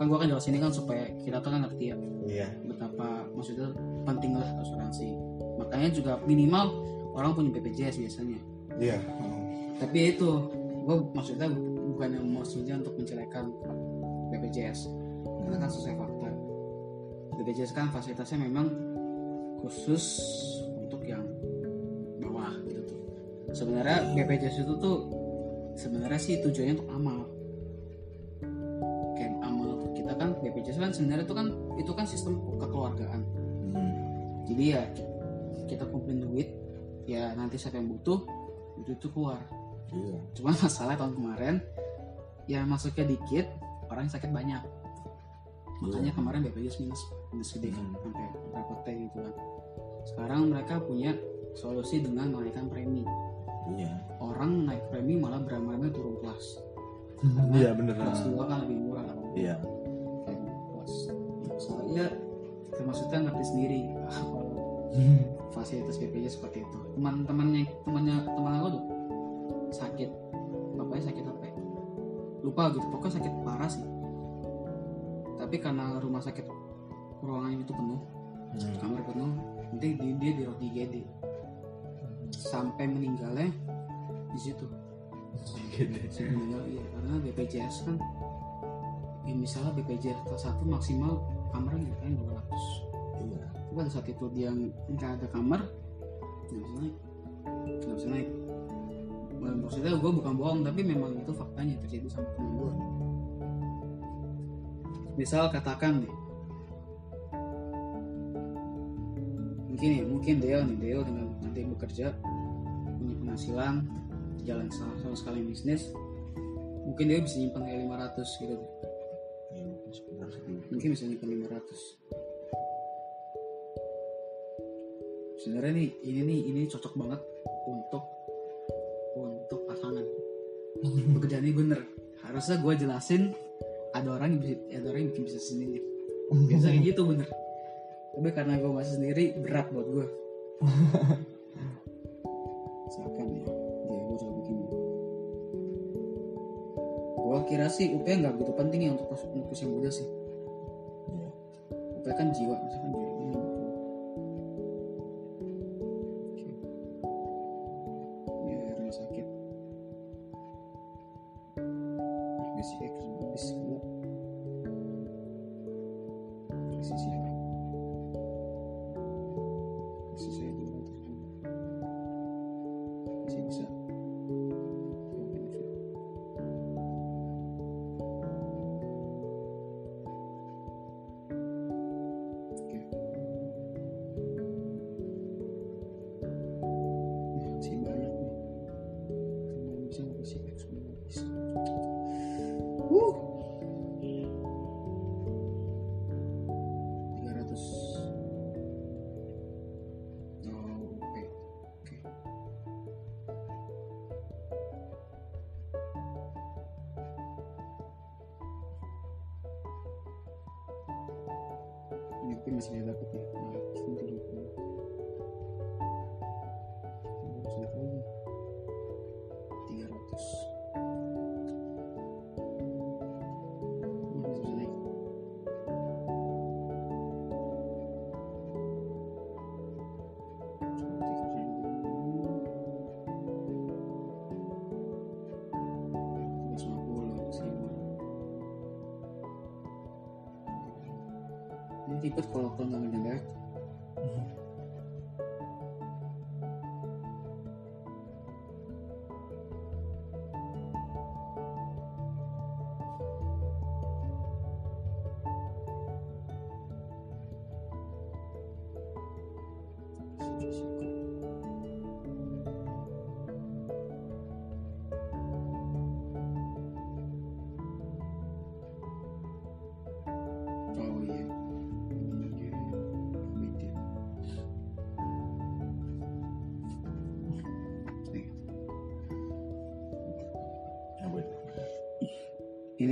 kan gua kan jelasin ini kan supaya kita tuh kan ngerti ya iya. betapa maksudnya penting lah asuransi. Makanya juga minimal orang punya BPJS biasanya. Iya. Tapi itu gue maksudnya bukannya maksudnya untuk menjelekan BPJS karena kan sesuai fakta. BPJS kan fasilitasnya memang khusus untuk yang bawah gitu tuh. Sebenarnya BPJS itu tuh sebenarnya sih tujuannya untuk amal. Kayak amal tuh kita kan BPJS kan sebenarnya itu kan itu kan sistem kekeluargaan. Hmm. jadi ya kita kumpulin duit ya nanti siapa yang butuh duit itu keluar. Iya. Cuma masalah tahun kemarin ya masuknya dikit orang yang sakit banyak. Makanya kemarin BPJS minus minus gede kan Hmm. sampai berapa T gitu kan. Sekarang mereka punya solusi dengan menaikkan premi. Iya. Orang naik premi malah beramai turun kelas. Iya bener. Kelas dua kan lebih murah kan. Iya. Kayak kelas. Soalnya kita maksudnya ngerti sendiri. Kalau fasilitas BPJS seperti itu. Teman-temannya temannya teman aku tuh sakit. Bapaknya sakit apa? Lupa gitu. Pokoknya sakit parah sih. Tapi karena rumah sakit ruangannya itu penuh Hmm. kamar penuh nanti dia, dia dirawat di IGD sampai meninggalnya di situ. Sampai meninggal iya karena BPJS kan ya misalnya BPJS kelas satu maksimal kamarnya kan 200 iya. Tapi pada saat itu dia nggak ada kamar nggak bisa naik. Nggak bisa naik Maksudnya gue bukan bohong tapi memang itu faktanya terjadi sama temen gue misal katakan nih. Mungkin ya mungkin Deo nih Deo dengan nanti bekerja punya penghasilan jalan sama, sama sekali bisnis mungkin dia bisa nyimpan kayak 500 gitu. Segitu. Mungkin bisa nyimpan 500 sebenarnya nih ini nih ini cocok banget pekerjaan ini bener. Harusnya gue jelasin ada orang yang bisa ada orang yang bikin bisnis sendiri. Biasa kayak gitu bener. Tapi karena gue masih sendiri berat buat gue misalkan ya dia gue coba bikin. Gue kira sih UP nggak begitu penting ya untuk untuk usia muda sih. Iya UP kan jiwa misalkan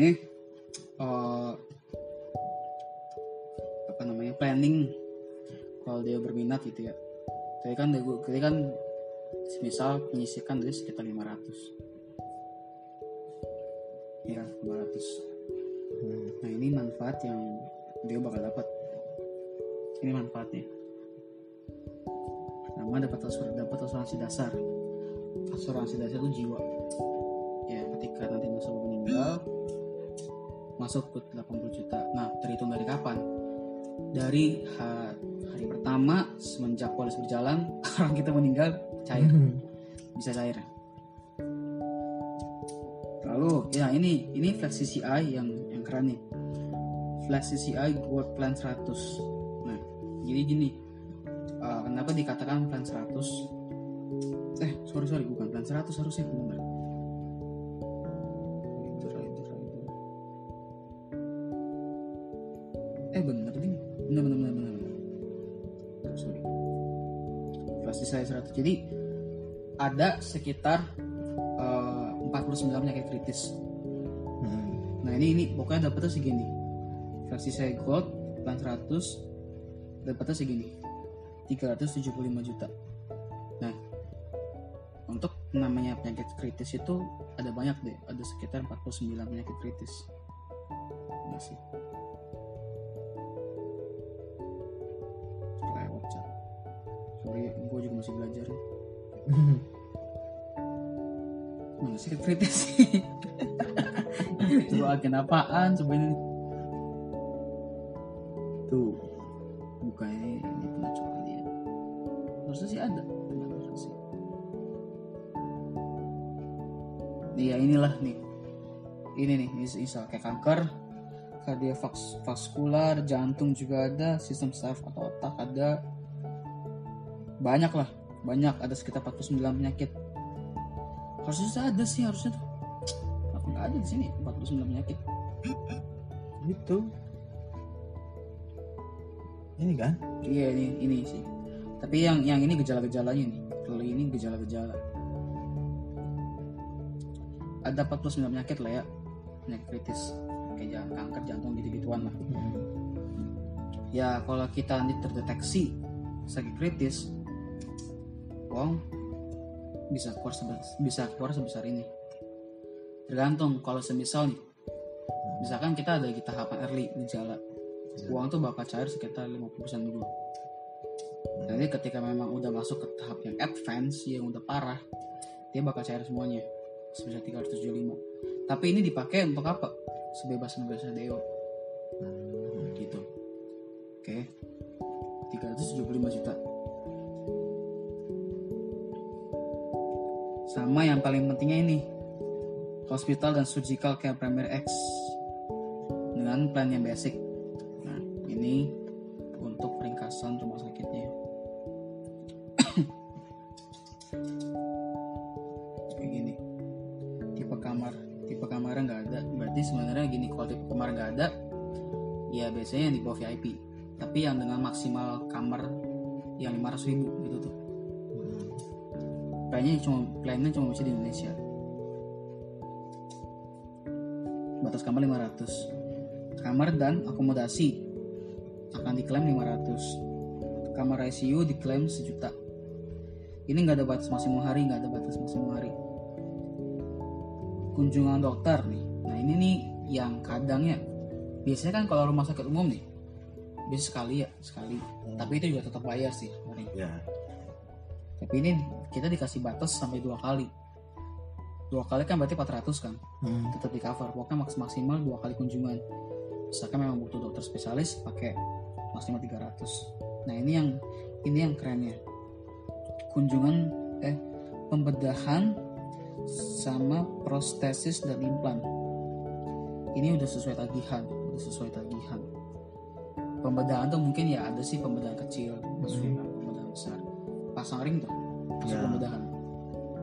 ini eh, apa namanya planning kalau dia berminat gitu ya tadi kan tadi tadi kan misal menyisihkan dari sekitar 500 ya 500 Hmm. Nah ini manfaat yang dia bakal dapat. Ini manfaatnya. Pertama dapat asuransi dapat asuransi dasar. Asuransi dasar itu jiwa. Masuk ke 80 juta. Nah terhitung dari kapan? Dari ha- hari pertama semenjak polis berjalan orang kita meninggal cair bisa cair. Lalu ya ini ini flash CCI yang yang keren nih. Flash CCI Gold Plan 100. Nah, jadi gini. uh, kenapa dikatakan plan 100? Eh, sorry sorry bukan plan 100 harusnya Jadi ada sekitar uh, 49 penyakit kritis. Hmm. Nah ini ini pokoknya dapetnya segini. Versi saya gold plan 100 dapetnya segini. 375 juta. Nah untuk namanya penyakit kritis itu ada banyak deh. Ada sekitar 49 penyakit kritis. Masih. Masih belajar. ya. Mana sih kritis sih? Itu agen apaan ini? Tuh. Bukannya ini pengecualian dia. Harusnya sih ada. Harusnya sih. Iya inilah nih. Ini nih, mis- misal kayak kanker, kardiovaskular, jantung juga ada, sistem saraf atau otak ada. Banyak lah, banyak ada sekitar 49 penyakit. Harusnya ada sih harusnya tuh. Apa nggak ada di sini 49 penyakit? Gitu. Ini kan? Iya ini ini sih. Tapi yang yang ini gejala-gejalanya nih. Kalau ini gejala-gejala. Ada 49 penyakit lah ya. Penyakit kritis. Kayak jangan kanker jantung gitu-gituan lah. Ya kalau kita nanti terdeteksi sakit kritis, uang bisa keluar sebesar, bisa keluar sebesar ini. Tergantung kalau semisal nih, misalkan kita ada di tahapan early gejala, uang tuh bakal cair sekitar 50% dulu. Jadi ketika memang udah masuk ke tahap yang advance, yang udah parah, dia bakal cair semuanya sebesar 375. Tapi ini dipakai untuk apa? Sebebas-bebasnya Deo gitu. Oke. 375 juta. Sama yang paling pentingnya ini. Hospital dan Surgical Care Premier X dengan plan yang basic. Nah, ini untuk ringkasan rumah sakitnya. Kayak gini. Tipe kamar, tipe kamarnya nggak ada. Berarti sebenarnya gini, kalau tipe kamar nggak ada, ya biasanya yang di bawah VIP. Tapi yang dengan maksimal kamar yang 500 ribu gitu tuh. Plannya cuma plannya cuma bisa di Indonesia. Batas kamar 500. Kamar dan akomodasi akan diklaim 500 kamar ICU diklaim sejuta ini nggak ada batas maksimum hari nggak ada batas maksimum hari kunjungan dokter nih nah ini nih yang kadang ya biasanya kan kalau rumah sakit umum nih bisa sekali ya sekali tapi itu juga tetap bayar sih. Ya. Ini kita dikasih batas sampai dua kali. Dua kali kan berarti 400 kan? Hmm. tetap di cover pokoknya maks maksimal dua kali kunjungan. Misalkan memang butuh dokter spesialis pakai maksimal 300 nah ini yang ini yang kerennya. Kunjungan eh pembedahan sama prostesis dan implan. Ini udah sesuai tagihan udah sesuai tagihan. Pembedahan tuh mungkin ya ada sih pembedahan kecil maksudnya pembedahan besar. Pasang ring tuh masuk Ya. pembedahan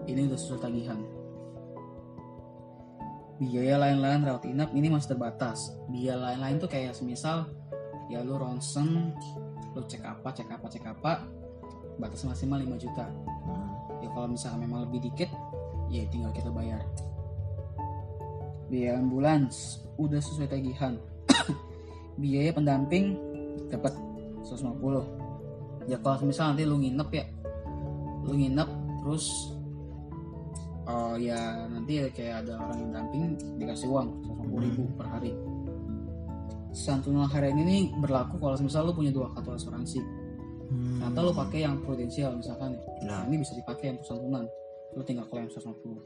ini udah sesuai tagihan. Biaya lain-lain rawat inap ini masih terbatas. Biaya lain-lain tuh kayak semisal ya lu ronsen lu cek apa cek apa cek apa batas maksimal 5 juta. Hmm. ya kalau misalnya memang lebih dikit ya tinggal kita bayar. Biaya ambulans udah sesuai tagihan. Biaya pendamping dapat 150 ya kalau misal nanti lu nginep ya lu nginep terus oh ya nanti ya kayak ada orang yang damping dikasih uang 150 ribu per hari santunan harian ini berlaku kalau misal lu punya dua kartu asuransi Hmm. atau lu pakai yang prudensial misalkan ya Nah, Nah, ini bisa dipakai untuk santunan. Lu tinggal klaim 150.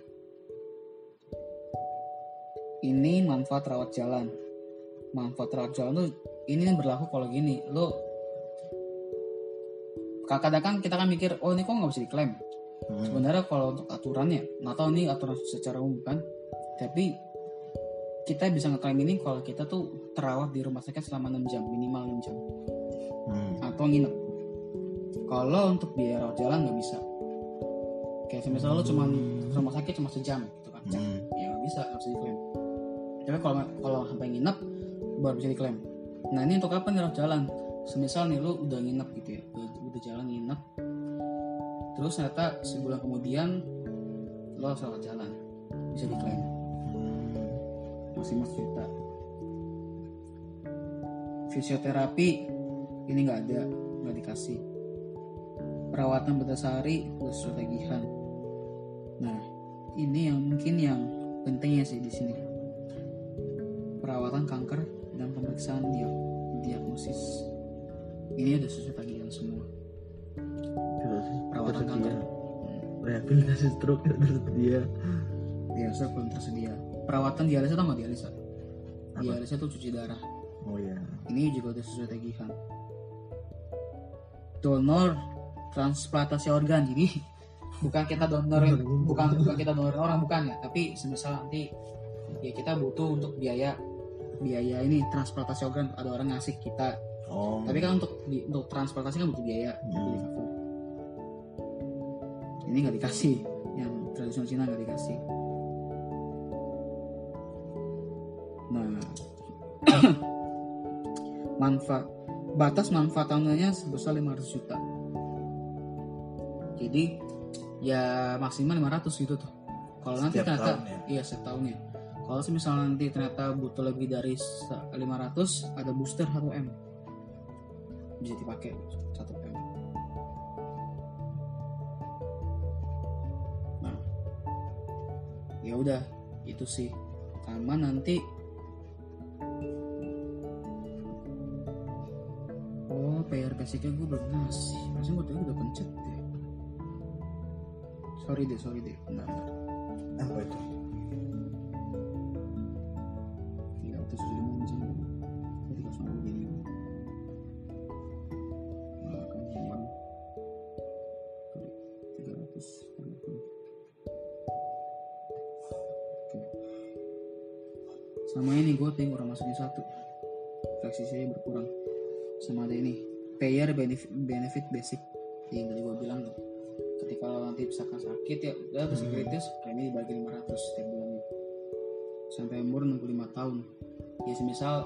Ini manfaat rawat jalan. Manfaat rawat jalan tuh ini berlaku kalau gini, lu kadang kan kita kan mikir, oh ini kok nggak bisa diklaim. hmm. Sebenarnya kalau untuk aturannya, nggak tahu ini aturan secara umum kan, tapi kita bisa ngeklaim ini kalau kita tuh terawat di rumah sakit selama 6 jam, minimal 6 jam, Hmm. atau nginep. Kalau untuk biaya rawat jalan nggak bisa. Kayak misalnya lu cuma rumah sakit cuma sejam gitu kan. Hmm. ya nggak bisa nggak bisa diklaim. Tapi kalau kalau sampai nginep baru bisa diklaim. Nah ini untuk apa nih rawat jalan? Semisal nih lu udah nginep gitu ya, udah, jalan nginep, terus ternyata sebulan kemudian lo rawat jalan, bisa diklaim masih mas juta. Fisioterapi ini nggak ada, nggak dikasih. Perawatan berdasari sesuai tagihan. Nah, ini yang mungkin yang pentingnya sih di sini. Perawatan kanker dan pemeriksaan dia diagnosis. Ini udah sesuai tagihan semua. Perawatan tersedia. kanker. Hmm, Rehabilitasi stroke tersedia. Dialisis belum tersedia. Perawatan dialisis atau nggak dialisis? Apa? Dialisis tuh cuci darah. Oh ya. Ini juga udah sesuai tagihan. Donor transplantasi organ. Jadi bukan kita donorin, bukan bukan kita donorin orang bukan ya, tapi semisal nanti ya kita butuh untuk biaya biaya ini transplantasi organ ada orang ngasih kita. Oh. Tapi kan untuk untuk transplantasi kan butuh biaya. Hmm. Ini nggak dikasih, yang tradisional Cina nggak dikasih. Nah, manfaat batas manfaat tahunannya sebesar 500 juta. Jadi ya maksimal 500 gitu tuh. Kalau nanti ternyata tahun ya? iya setiap tahunnya. Kalau misalnya nanti ternyata butuh lebih dari se- 500 ada booster 1 M. Bisa dipakai 1 Ya udah, itu sih. Sama nanti Oh, PR basicnya gue belum ngasih. Harusnya gue udah pencet deh. Sorry deh, sorry deh. Bentar, bentar. Apa itu? Ya semisal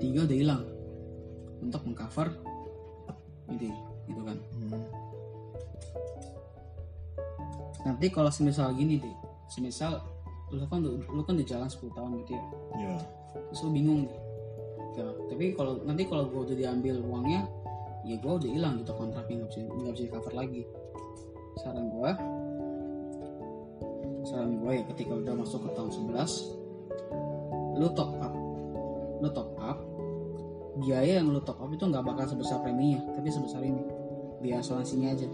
23 udah hilang. Untuk mengcover ini gitu kan. Hmm. nanti kalau semisal gini deh semisal lu kan lu kan di jalan 10 tahun gitu ya. Ya. terus lu bingung nih. Ya, tapi kalau nanti kalau gua udah diambil uangnya ya gua udah hilang gitu kontraknya nggak bisa nggak bisa di cover lagi. Saran gua saran gua ya ketika udah masuk ke tahun 11 lu top up. Lu top up biaya yang lu top up itu nggak bakal sebesar preminya tapi sebesar ini. Biaya asuransinya aja.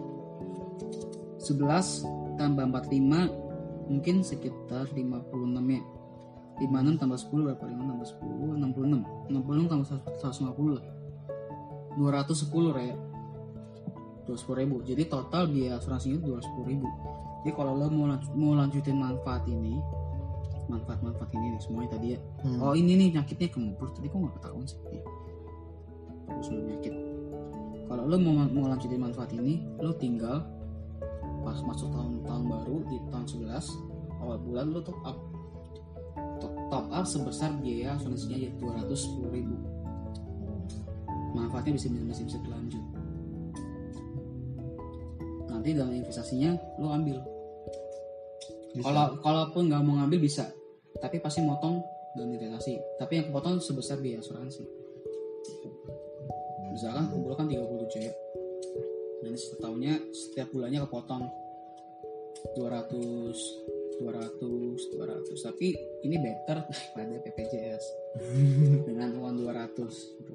11 tambah 45 mungkin sekitar 56 ya. 56 tambah 10 berapa? 5 tambah 10 66 66 tambah 150 lah. 210 ya 210 ribu. Jadi total biaya asuransinya 210 ribu. Jadi kalau lo mau, lanjut- mau lanjutin manfaat ini manfaat-manfaat ini nih semuanya tadi ya. Hmm. oh ini nih penyakitnya kemur tadi kok nggak ketahuan sih. Terus penyakit kalau lo mau mau lanjutin manfaat ini lo tinggal pas masuk tahun tahun baru di tahun 11 awal bulan lo top up. Top, top up sebesar biaya asuransinya ya 210 ribu. Manfaatnya bisa masih bisa berlanjut. Nanti dalam investasinya lo ambil. Bisa. kalau kalaupun nggak mau ngambil bisa. Tapi pasti motong dalam investasi. Tapi yang kepotong sebesar biaya asuransi misalkan kumpulkan 37 ya. Dan setahunnya setiap bulannya kepotong. 200 200 200 tapi ini better daripada BPJS dengan uang 200 gitu.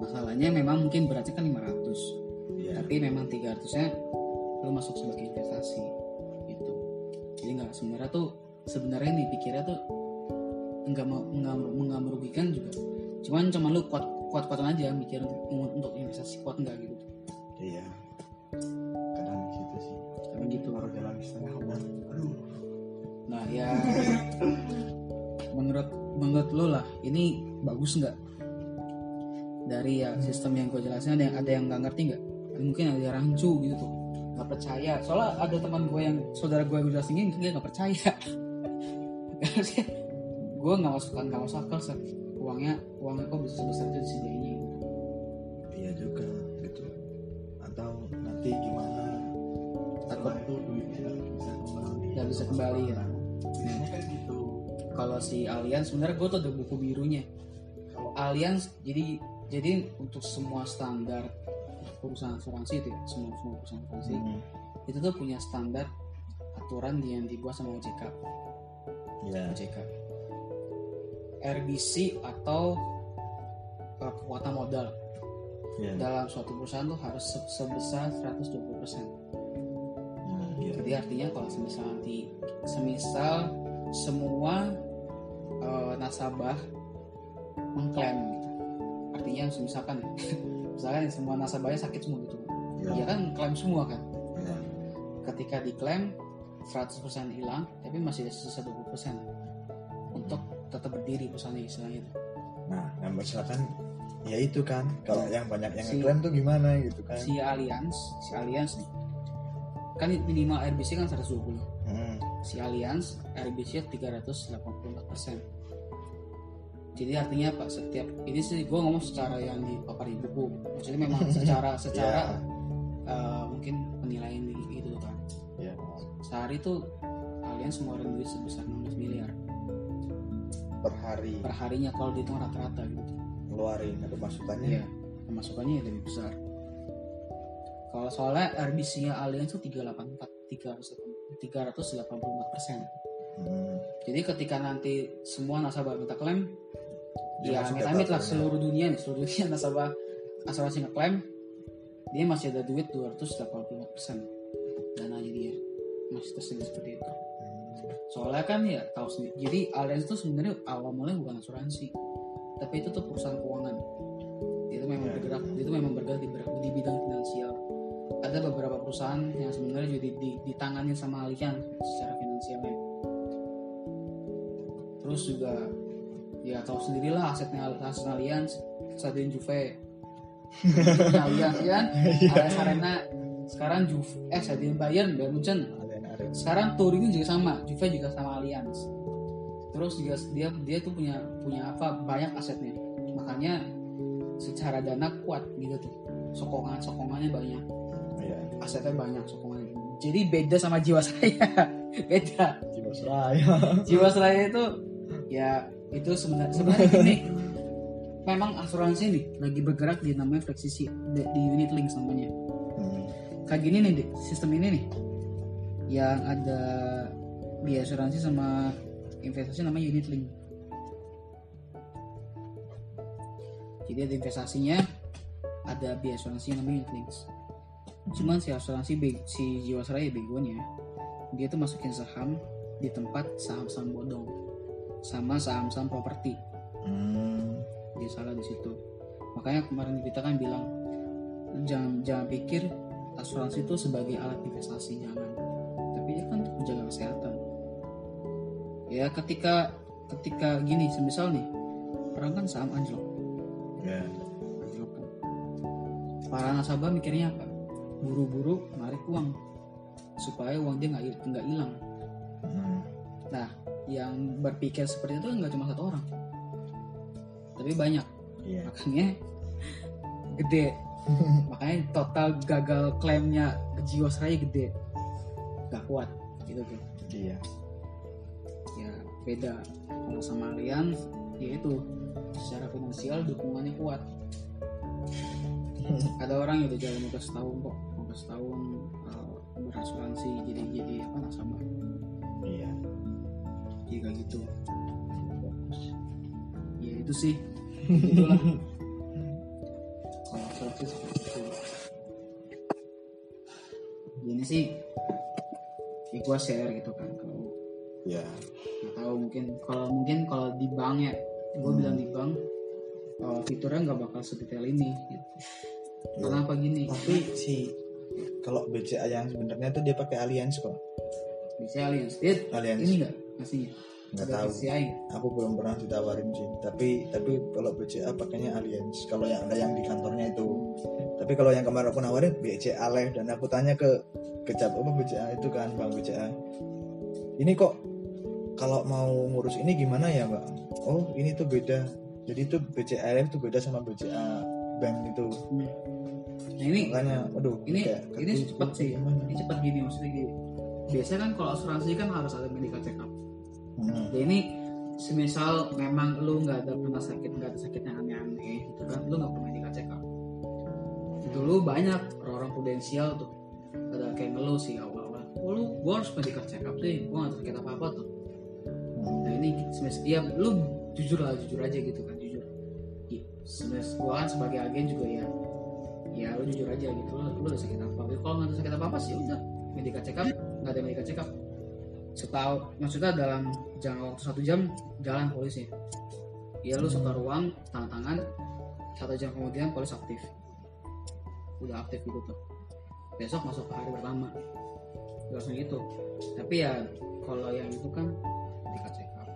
masalahnya memang mungkin beratnya kan 500 Iya. tapi memang 300 nya lu masuk sebagai investasi gitu. Jadi nggak sebenarnya tuh sebenarnya nih pikirnya tuh nggak mau nggak nggak merugikan juga. Cuman cuman lu kuat kuat kuatan aja mikir untuk, untuk investasi kuat nggak gitu Iya. Kadang gitu sih. tapi gitu Baru jalan setengah bulan. Aduh. nah ya menurut menurut lu lah ini bagus nggak dari ya sistem yang gue jelasin ada yang ada yang nggak ngerti nggak mungkin ada yang rancu gitu tuh nggak percaya soalnya ada teman gue yang saudara gue yang jelasin dia nggak percaya gue nggak masuk nggak masuk akal. Uangnya uangnya kok bisa sebesar itu disediainnya Iya juga gitu. Atau nanti gimana? takut itu duitnya bisa kembali. nggak bisa kembali ya Ini kan gitu. kalau si Allianz sebenarnya gue tuh ada buku birunya Kalau Allianz jadi jadi untuk semua standar perusahaan asuransi itu ya, semua semua perusahaan asuransi Hmm. itu tuh punya standar aturan yang dibuat sama OJK Ya. OJK RBC atau uh, kekuatan modal Ya. dalam suatu perusahaan tuh harus se- sebesar 120 Hmm, iya. jadi artinya kalau semisal nanti semisal semua uh, nasabah mengklaim gitu artinya misalkan misalkan semua nasabahnya sakit semua gitu Ya. ya kan klaim semua kan Ya. ketika diklaim 100% hilang tapi masih ada sisa 20% untuk tetap berdiri perusahaannya istilahnya itu Nah, yang misalkan ya itu kan kalau yang banyak yang Si- ngeklaim tuh gimana gitu kan. si Allianz si Allianz nih. Kan minimal RBC kan 120 Hmm. si Allianz RBC 384% jadi artinya apa? Setiap ini sih gue ngomong secara yang di paparan buku. Maksudnya memang secara secara Ya. eh, mungkin penilaian gitu kan. Ya. sehari tuh Allianz ngeluarin duit sebesar 16 miliar Per hari per harinya kalau dihitung rata-rata gitu ngeluarin ada masukannya. Iya, pemasukannya ya lebih besar. Kalau soalnya RBC-nya Allianz itu 384, 384 persen. Hmm. Jadi ketika nanti semua nasabah minta klaim, Dia ya amit-amit lah seluruh dunia nih, seluruh dunia nasabah asuransi ngeklaim, dia masih ada duit 284 persen dananya dia masih tersedia seperti itu. Soalnya kan ya tahu sendiri. Jadi Allianz itu sebenarnya awal mulanya bukan asuransi, tapi itu tuh perusahaan keuangan. Itu memang Ya, bergerak, ya. itu memang bergerak di, di bidang finansial. Ada beberapa perusahaan yang sebenarnya juga di, di, ditangani sama Allianz secara finansialnya. Terus juga ya tahu sendirilah asetnya aset Allianz, Stadion Juve, Allianz ya kan, Allianz Arena, sekarang Juve, eh Stadion Bayern, Bayern Munchen, Sekarang Turing juga sama Juve juga sama Allianz. Terus juga dia dia tuh punya punya apa banyak asetnya. Makanya secara dana kuat gitu tuh. Sokongan sokongannya banyak. Iya. asetnya banyak sokongannya jadi beda sama jiwasraya beda. Jiwasraya. jiwasraya itu ya itu sebenarnya sebenarnya gini. Memang asuransi nih lagi bergerak di namanya fleksisi di, di unit links namanya. Hmm. kayak gini nih sistem ini nih yang ada biaya asuransi sama investasi namanya unit link. Jadi ada investasinya ada biaya asuransi yang namanya unit cuman si asuransi si jiwasraya begonya dia tuh masukin saham di tempat saham-saham bodong sama saham-saham properti. Hmm. dia salah di situ. Makanya kemarin kita kan bilang jangan jangan pikir asuransi itu sebagai alat investasi jangan tapi ya kan untuk menjaga kesehatan. Ya ketika ketika gini semisal nih orang kan saham anjlok. Ya. anjlok kan. Para nasabah mikirnya apa? Buru-buru narik uang supaya uang dia nggak nggak hilang. Hmm. nah yang berpikir seperti itu nggak cuma satu orang. Tapi banyak. Iya. makanya gede. Makanya total gagal klaimnya jiwasraya gede gak kuat gitu kan Iya. ya beda. Kalau sama kalian ya itu secara finansial dukungannya kuat. Ada orang yang udah jalan 15 tahun kok 15 tahun uh, berasuransi jadi jadi apa nasabah Iya. ya kayak gitu. Ya itu sih. Itulah. Kalau asuransi seperti itu. Ini sih ya gua share gitu kan kalau Iya. nggak tahu mungkin kalau mungkin kalau di bank ya gue bilang di bank uh, fiturnya nggak bakal sedetail ini gitu. kenapa gini Tapi si kalau BCA yang sebenarnya tuh dia pakai Allianz kok. bisa alliance dia Allianz. ini nggak ngasihnya Nggak tahu. BCI Aku belum pernah ditawarin sih. Tapi tapi kalau BCA pakainya Allianz. Kalau yang ada yang di kantornya itu. Tapi kalau yang kemarin aku nawarin BCA Live dan aku tanya ke kecap apa BCA itu kan Bang BCA. Ini kok kalau mau ngurus ini gimana ya Mbak? Oh ini tuh beda. Jadi itu BCA Live tuh beda sama BCA Bank itu. Hmm. nah ini Makanya, aduh ini kayak ini cepat sih gimana? ini cepat gini maksudnya gini biasanya kan kalau asuransi kan harus ada medical check up Hmm. ya ini semisal memang lu nggak ada pernah sakit nggak ada sakit yang aneh-aneh gitu kan lu nggak up dulu banyak orang-orang prudensial tuh. Ada kayak ngeluh sih awal-awal. Oh, lu gua harus medical check up sih gua nggak sakit apa-apa tuh. Nah ini semis ya lu jujur lah jujur aja gitu kan jujur. Iya, semis gua kan sebagai agen juga ya ya lu jujur aja gitu. Lu, lu udah sakit apa kalau nggak sakit apa apa sih udah. Medical check up nggak ada medical check up. Setahu maksudnya dalam jangka waktu satu jam jalan polisi. Ya lu setor uang tanda tangan satu jam kemudian polis aktif udah aktif gitu tuh. Besok masuk ke hari pertama. Langsung gitu tapi ya kalau yang itu kan medical check up.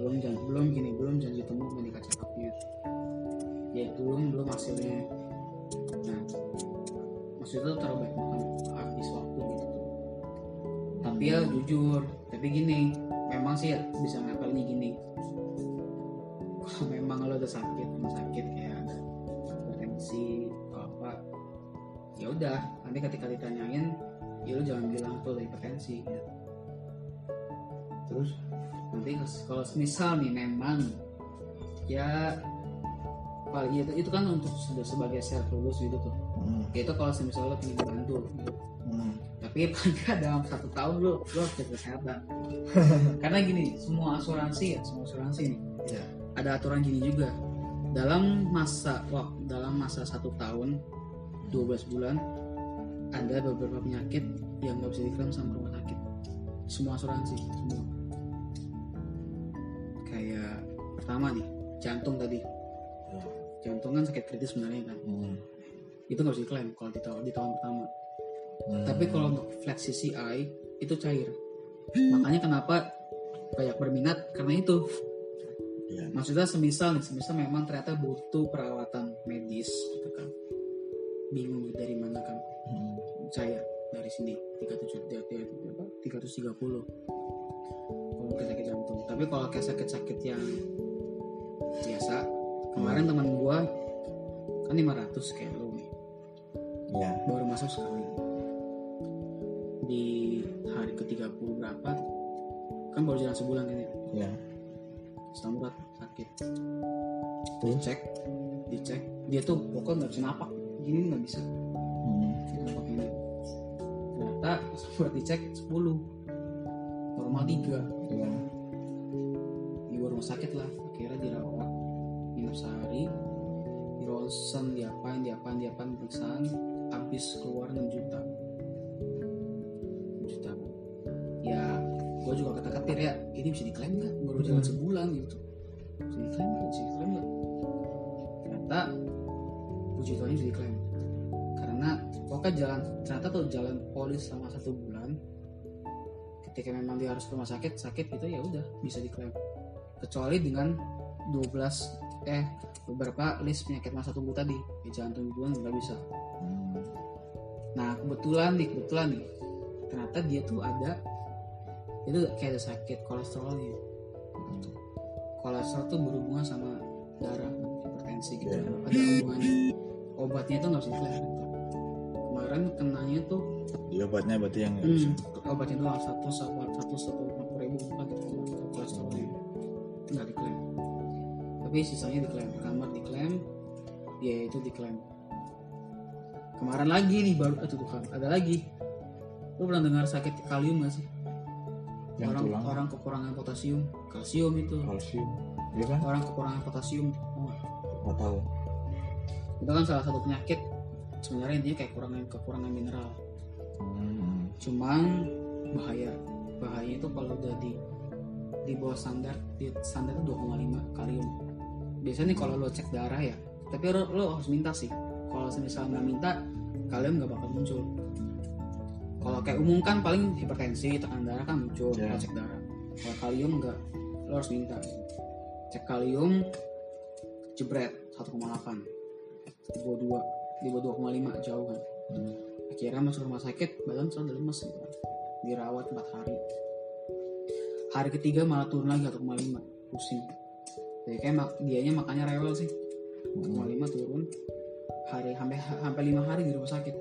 Belum jan belum gini belum janji temu medical check up gitu ya belum belum hasilnya. Nah maksudnya tuh banyak makan habis waktu gitu tuh. Tapi ya jujur. Tapi gini memang sih bisa ngapalinnya gini. Kalau memang lo udah sakit rumah sakit kayak ada hipertensi apa ya udah nanti ketika ditanyain ya lu jangan bilang tuh hipertensi gitu. Terus nanti kalau misal nih memang ya paling itu itu kan untuk sudah sebagai self lulus gitu tuh hmm. ya itu kalau misal lo pengen dibantu gitu. Hmm. tapi paling dalam satu tahun lo lo harus jaga kesehatan karena gini semua asuransi ya semua asuransi nih Ya. ada aturan gini juga dalam masa waktu dalam masa satu tahun 12 bulan ada beberapa penyakit yang nggak bisa diklaim sama rumah sakit. Semua asuransi semua. Kayak pertama nih jantung tadi. Ya. jantung kan sakit kritis sebenarnya kan. Hmm. itu nggak bisa diklaim kalau di tahun di tahun pertama. Hmm. tapi kalau untuk flex CCI itu cair. Makanya kenapa banyak berminat? Karena itu. Ya. maksudnya semisal nih semisal memang ternyata butuh perawatan medis gitu kan bingung dari mana kan? Hmm. cair dari sini 37 dari berapa 330 kalau kayak sakit jantung. Tapi kalau kayak sakit-sakit yang biasa kemarin teman gua kan 500 kayak lu nih. Ya. baru masuk sekali di hari ke 30 berapa? Kan baru jalan sebulan kan ya? Ya. berat sakit. Dicek dicek. Dia tuh pokoknya nggak bisa napak gini nggak bisa. Hmm. kita napak ini ternyata buat dicek 10 normal 3 Ya. di rumah sakit lah akhirnya dirawat. Minum sehari ronsen diapain diapain diapain pemeriksaan. Habis keluar 6 juta. 6 juta. Ya gue juga kata ketir ya ini bisa diklaim nggak? Baru jalan sebulan gitu. Bisa diklaim nggak? Bisa diklaim nggak? Ternyata puji Tuhan bisa diklaim karena pokoknya jalan ternyata tuh jalan polis sama satu bulan ketika memang dia harus ke rumah sakit sakit gitu ya udah bisa diklaim kecuali dengan 12 eh beberapa list penyakit masa tunggu tadi ya jantung duluan nggak bisa. Nah kebetulan nih kebetulan nih ternyata dia tuh ada itu kayak ada sakit kolesterol nih kolesterol tuh berhubungan sama darah hipertensi gitu ada hubungannya obatnya tuh nggak bisa diklaim kemarin kenanya tuh Di obatnya berarti yang nggak Hmm, bisa. obatnya doang satu satu satu satu lima puluh ribu gitu kolesterolnya itu nggak diklaim. Tapi sisanya diklaim kamar diklaim biaya itu diklaim. Kemarin lagi nih baru aduh Tuhan ada lagi. Lu pernah dengar sakit kalium gak sih? Yang orang tulang. orang kekurangan potasium. Kalsium itu. Kalsium. Iya kan? Orang kekurangan potasium. Oh, tahu itu kan salah satu penyakit sebenarnya intinya kayak kekurangan kekurangan mineral. Hmm. cuman bahaya. Bahaya itu kalau udah di di bawah standar di standar itu 2,5 kalium. Biasanya nih kalau lo cek darah ya tapi lo, lo harus minta sih. Kalau misalnya nggak minta kalium nggak bakal muncul. Kalau kayak umum kan paling hipertensi tekanan darah kan muncul Ya. kalau cek darah. Kalau kalium nggak lo harus minta. Cek kalium jebret 1,8 di bawah 2 di bawah 2,5 jauh kan. Hmm. akhirnya masuk rumah sakit badan selalu lemes gitu kan. dirawat 4 hari. Hari ketiga malah turun lagi 1,5 pusing. Jadi kayak mak dianya makanya rewel sih. 1,5 turun. Hari sampai sampai lima hari di rumah sakit.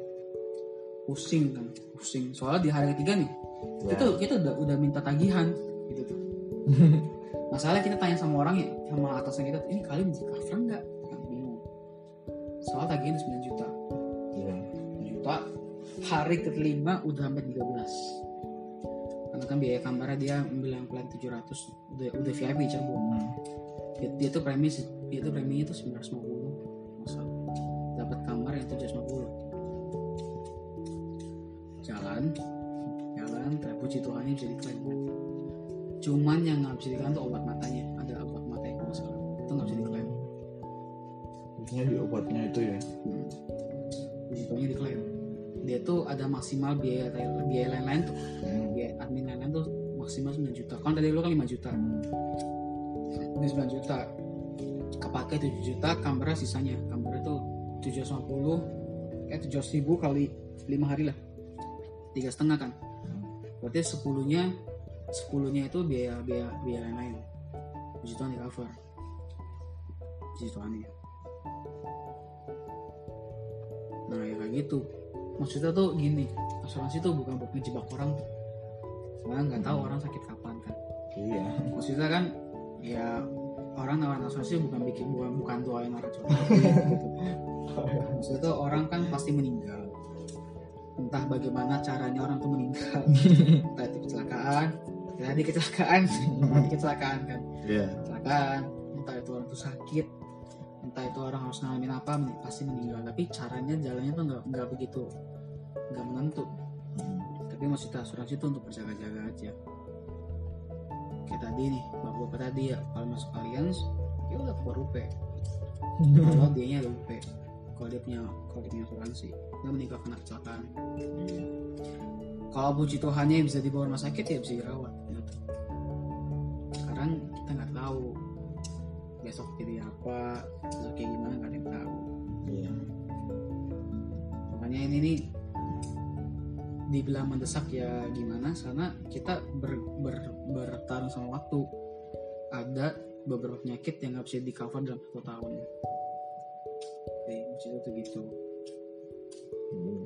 Pusing kan pusing. Soalnya di hari ketiga nih Ya. kita kita udah udah minta tagihan gitu tuh. Masalah kita tanya sama orang ya sama atasnya kita ini kalian bisa cover nggak soal tagihan 9 juta. Iya. juta. Hari kelima udah sampai 13 karena kan biaya kamarnya dia bilang plan 700 udah udah VIP Cirebon Hmm. dia, dia tuh premi dia tuh preminya tuh 950 masa dapat kamar yang 750 jalan jalan tapi puji Tuhan bisa diklaim. Cuman yang nggak bisa diklaim tuh obat matanya. Ada obat mata yang kalau nggak salah. Itu nggak bisa diklaim Biasanya di obatnya itu ya. Hmm. Tuhan diklaim. Dia tuh ada maksimal biaya biaya lain-lain tuh. Hmm. biaya admin lain-lain tuh maksimal 9 juta. Kan tadi lu kan 5 juta. Ini 9 juta. Kepake 7 juta kameranya sisanya. Kamera tuh 750 eh 700 ribu kali 5 hari lah. Tiga setengah kan. Berarti 10 nya 10 nya itu biaya biaya biaya lain-lain. Puji Tuhan di cover. Puji Tuhan ya nah ya kayak gitu. Maksudnya tuh gini asuransi tuh bukan buat ngejebak orang. Soalnya nggak tahu orang sakit kapan kan. Iya. maksudnya kan ya orang nawarin asuransi bukan bikin bukan bukan doain orang gitu. maksudnya tuh orang kan pasti meninggal. Entah bagaimana caranya orang tuh meninggal. Entah itu kecelakaan tadi kecelakaan. Mati kecelakaan kan. Iya. kecelakaan entah itu orang tuh sakit entah itu orang harus ngalamin apa pasti meninggal tapi caranya jalannya tuh nggak nggak begitu nggak menentu Hmm. tapi maksudnya asuransi itu untuk berjaga-jaga aja kayak tadi nih bapak-bapak tadi ya kalau masuk alians ya udah keluar UP kalau dia nya ada UP kalau dia punya kalau dia punya asuransi dia meninggal karena kecelakaan Iya. kalau puji Tuhannya bisa dibawa rumah sakit ya bisa dirawat gitu. sekarang kita nggak tahu besok jadi apa besok kayak gimana nggak ada yang tahu. Iya. makanya ini nih dibilang mendesak ya gimana karena kita ber, ber, bertarung sama waktu. Ada beberapa penyakit yang nggak bisa di cover dalam satu tahun. Jadi maksudnya tuh gitu. Hmm.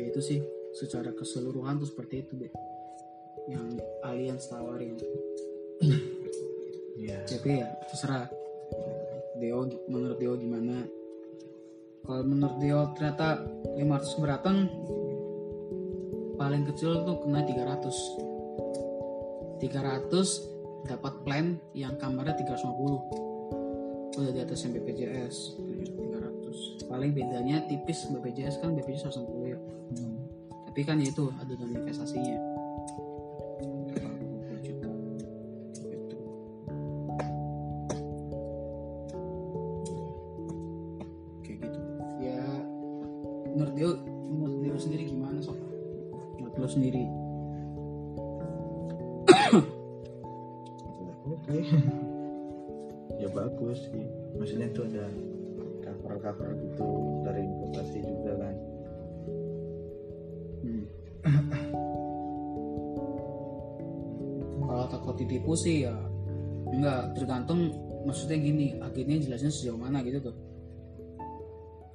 itu sih secara keseluruhan tuh seperti itu deh yang alien tawarin Iya. tapi ya terserah. Deo menurut Deo gimana? Kalau menurut Deo ternyata 500 keberatan paling kecil tuh kena 300 300 dapat plan yang kamarnya 350 udah di atas yang BPJS 7300 paling bedanya tipis BPJS kan BPJS 160 ya. Hmm. tapi kan ya itu ada dana investasinya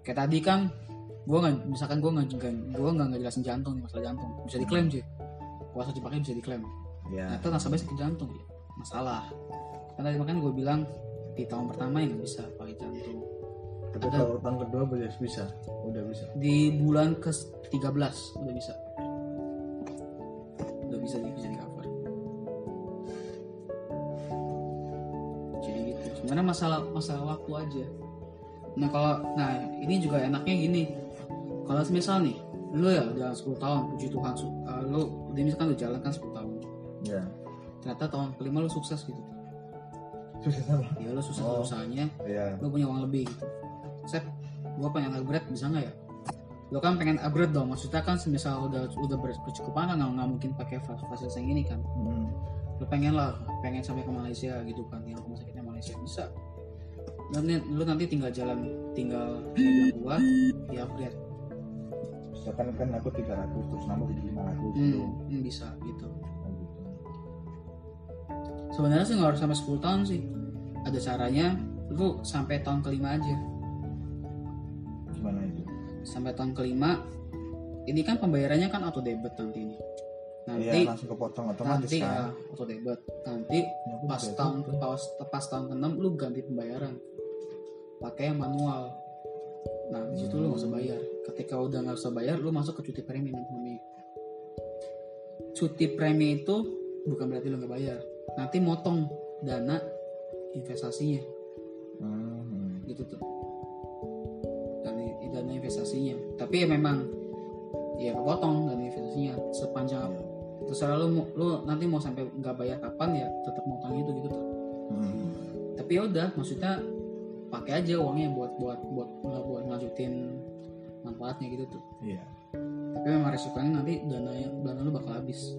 kayak tadi kan gue nggak misalkan gue nggak gue nggak ngejelasin jantung nih masalah jantung. Bisa diklaim sih puasa dipakai bisa diklaim. Ya. Ternyata nasabahnya sakit jantung ya masalah. Kan tadi makanya gue bilang di tahun pertama ya nggak bisa pakai jantung. Tapi ada- kalau tahun kedua boleh bisa. Udah bisa. Di bulan ke 13 udah bisa. Udah bisa di bisa di cover. Jadi gitu. Sebenarnya masalah masalah waktu aja nah kalau nah ini juga enaknya gini. Kalau misal nih lu ya udah 10 tahun puji Tuhan uh, lu udah misalkan lu jalan kan 10 tahun. Ya ternyata tahun kelima lu sukses gitu. Susah apa? Ya lu sukses Oh. usahanya ya lu punya uang lebih gitu. Sep, gue pengen upgrade bisa nggak ya? Lo kan pengen upgrade dong maksudnya kan semisal udah udah ber- bercukupan kan nggak nggak mungkin pakai fas- fasilitas yang ini kan. Hmm. lo pengen lah pengen sampai ke Malaysia gitu kan yang rumah sakitnya Malaysia bisa dan lu nanti tinggal jalan tinggal bilang gua di upgrade. Misalkan kan aku 300 terus nambah jadi 500 gitu hmm, hmm, bisa gitu. Oh, gitu. sebenarnya sih nggak harus sampai 10 tahun sih. Ada caranya lu sampai tahun kelima aja. Gimana itu? Sampai tahun kelima ini kan pembayarannya kan auto debit nanti. Ini nanti Iya langsung kepotong otomatis nanti kan. ya auto debit. Nanti Ya, pas tahun pas, pas tahun ke-6 lu ganti pembayaran pakai yang manual. Nah di situ lu nggak usah bayar. Ketika udah nggak usah bayar lu masuk ke cuti premi namanya cuti premi itu bukan berarti lu nggak bayar. Nanti motong dana investasinya. Hmm. gitu tuh. Dan dana investasinya. Tapi ya memang ya kepotong dana investasinya sepanjang apa terserah lu mau- lu nanti mau sampai nggak bayar kapan ya tetap motong itu gitu tuh. Hmm. tapi ya udah maksudnya pakai aja uangnya buat buat buat buat ngajutin manfaatnya gitu tuh. Iya. Tapi memang resikonya nanti dana dana lu bakal habis.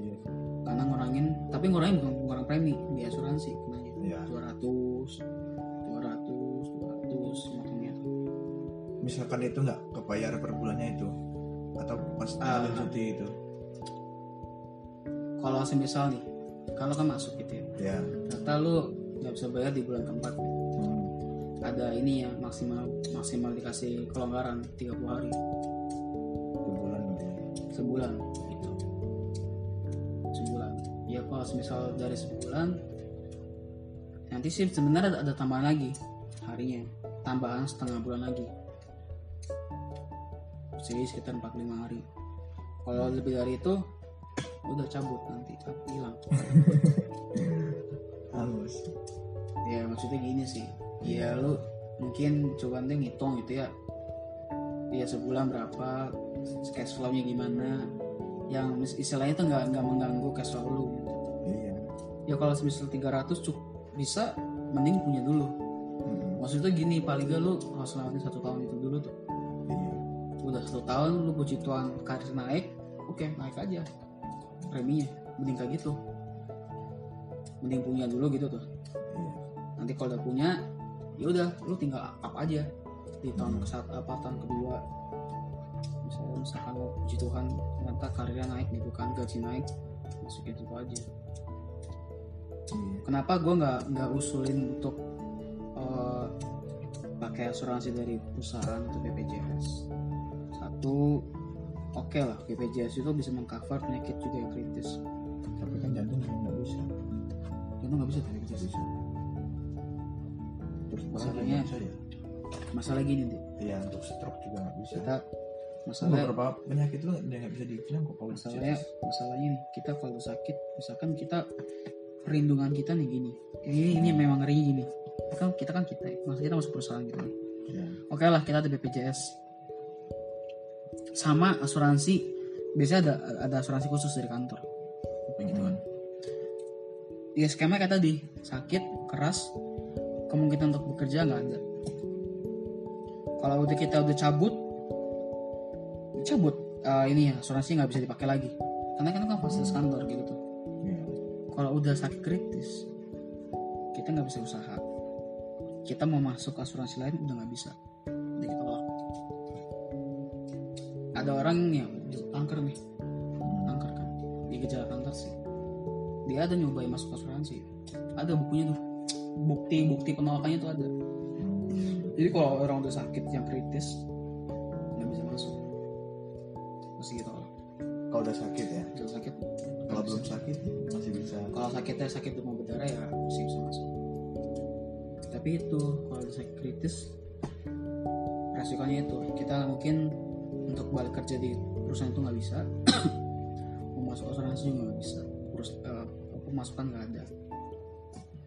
Iya karena ngurangin tapi ngurangin bukan ngurang premi di asuransi. Kenanya iya. 200 200 200 motongnya misalkan itu nggak kebayar per bulannya itu atau pas ada cuti itu? Kalau semisal nih kalau kan masuk gitu ya. Ya ternyata lu nggak bisa bayar di bulan keempat. Hmm. ada ini ya maksimal maksimal dikasih kelonggaran 30 hari. Dua bulan gitu ya. sebulan gitu. Sebulan. Ya kalau semisal dari sebulan nanti sih sebenarnya ada, ada tambahan lagi harinya. Tambahan setengah bulan lagi. Jadi sekitar 45 hari. Kalau lebih dari itu udah cabut nanti hilang. Halus ya maksudnya gini sih. Ya lu mungkin coba deh ngitung gitu ya. Ya sebulan berapa cash flow-nya gimana. Yang istilahnya itu nggak nggak mengganggu cash flow lu iya. Ya kalau semisal 300 cukup bisa mending punya dulu. Hmm. maksudnya gini paling gak lu harus lewatin satu tahun itu dulu tuh. Iya. Udah satu tahun lu puji Tuhan karir naik oke naik aja preminya. Mending kayak gitu. Mending punya dulu gitu tuh. Iya nanti kalau udah punya ya udah lu tinggal up aja. Di tahun ke apa tahun kedua. Misalnya misalkan lo puji Tuhan ternyata karirnya naik gitu kan gaji naik masukin itu aja. Iya. Kenapa gue nggak nggak usulin untuk eh, pakai asuransi dari perusahaan atau BPJS satu oke lah BPJS itu bisa mengcover penyakit juga yang kritis. Tapi kan jantung nggak bisa. Itu nggak bisa BPJS bisa Masalahnya- ya masalah gini deh iya untuk stroke juga nggak bisa. Kita masalah beberapa penyakit itu nggak bisa dibilang kok kalau masalahnya masalahnya nih kita kalau sakit misalkan kita perlindungan kita nih gini. Ini ini memang ngeri gini. Kan kita kan kita maksudnya kita masuk perusahaan gitu. Nih ya. oke lah kita ada BPJS sama asuransi. Biasanya ada ada asuransi khusus dari kantor. Gitu kan? Ya skema kayak tadi sakit keras kemungkinan untuk bekerja nggak ada. Kalau udah kita udah cabut cabut eh, ini ya asuransi nggak bisa dipakai lagi. Karena kan kan fasilitas kantor gitu tuh. Ya. kalau udah sakit kritis kita nggak bisa usaha. Kita mau masuk asuransi lain udah nggak bisa. Udah kita tolak. Ada orang yang kanker nih. Kanker kan. Di gejala kanker sih. Dia ada nyobain masuk asuransi. Ada bukunya tuh bukti bukti penolakannya tuh ada. Jadi kalau orang udah sakit yang kritis nggak bisa masuk. Masih gitu. Kalau udah sakit ya? Udah sakit. Kalau belum sakit masih bisa. Kalau sakitnya sakit demam berdarah ya masih bisa masuk. Tapi itu kalau udah sakit kritis resikonya itu. Kita mungkin untuk balik kerja di perusahaan itu nggak bisa. Mau masuk asuransi juga nggak bisa. Terus eh, pemasukan nggak ada.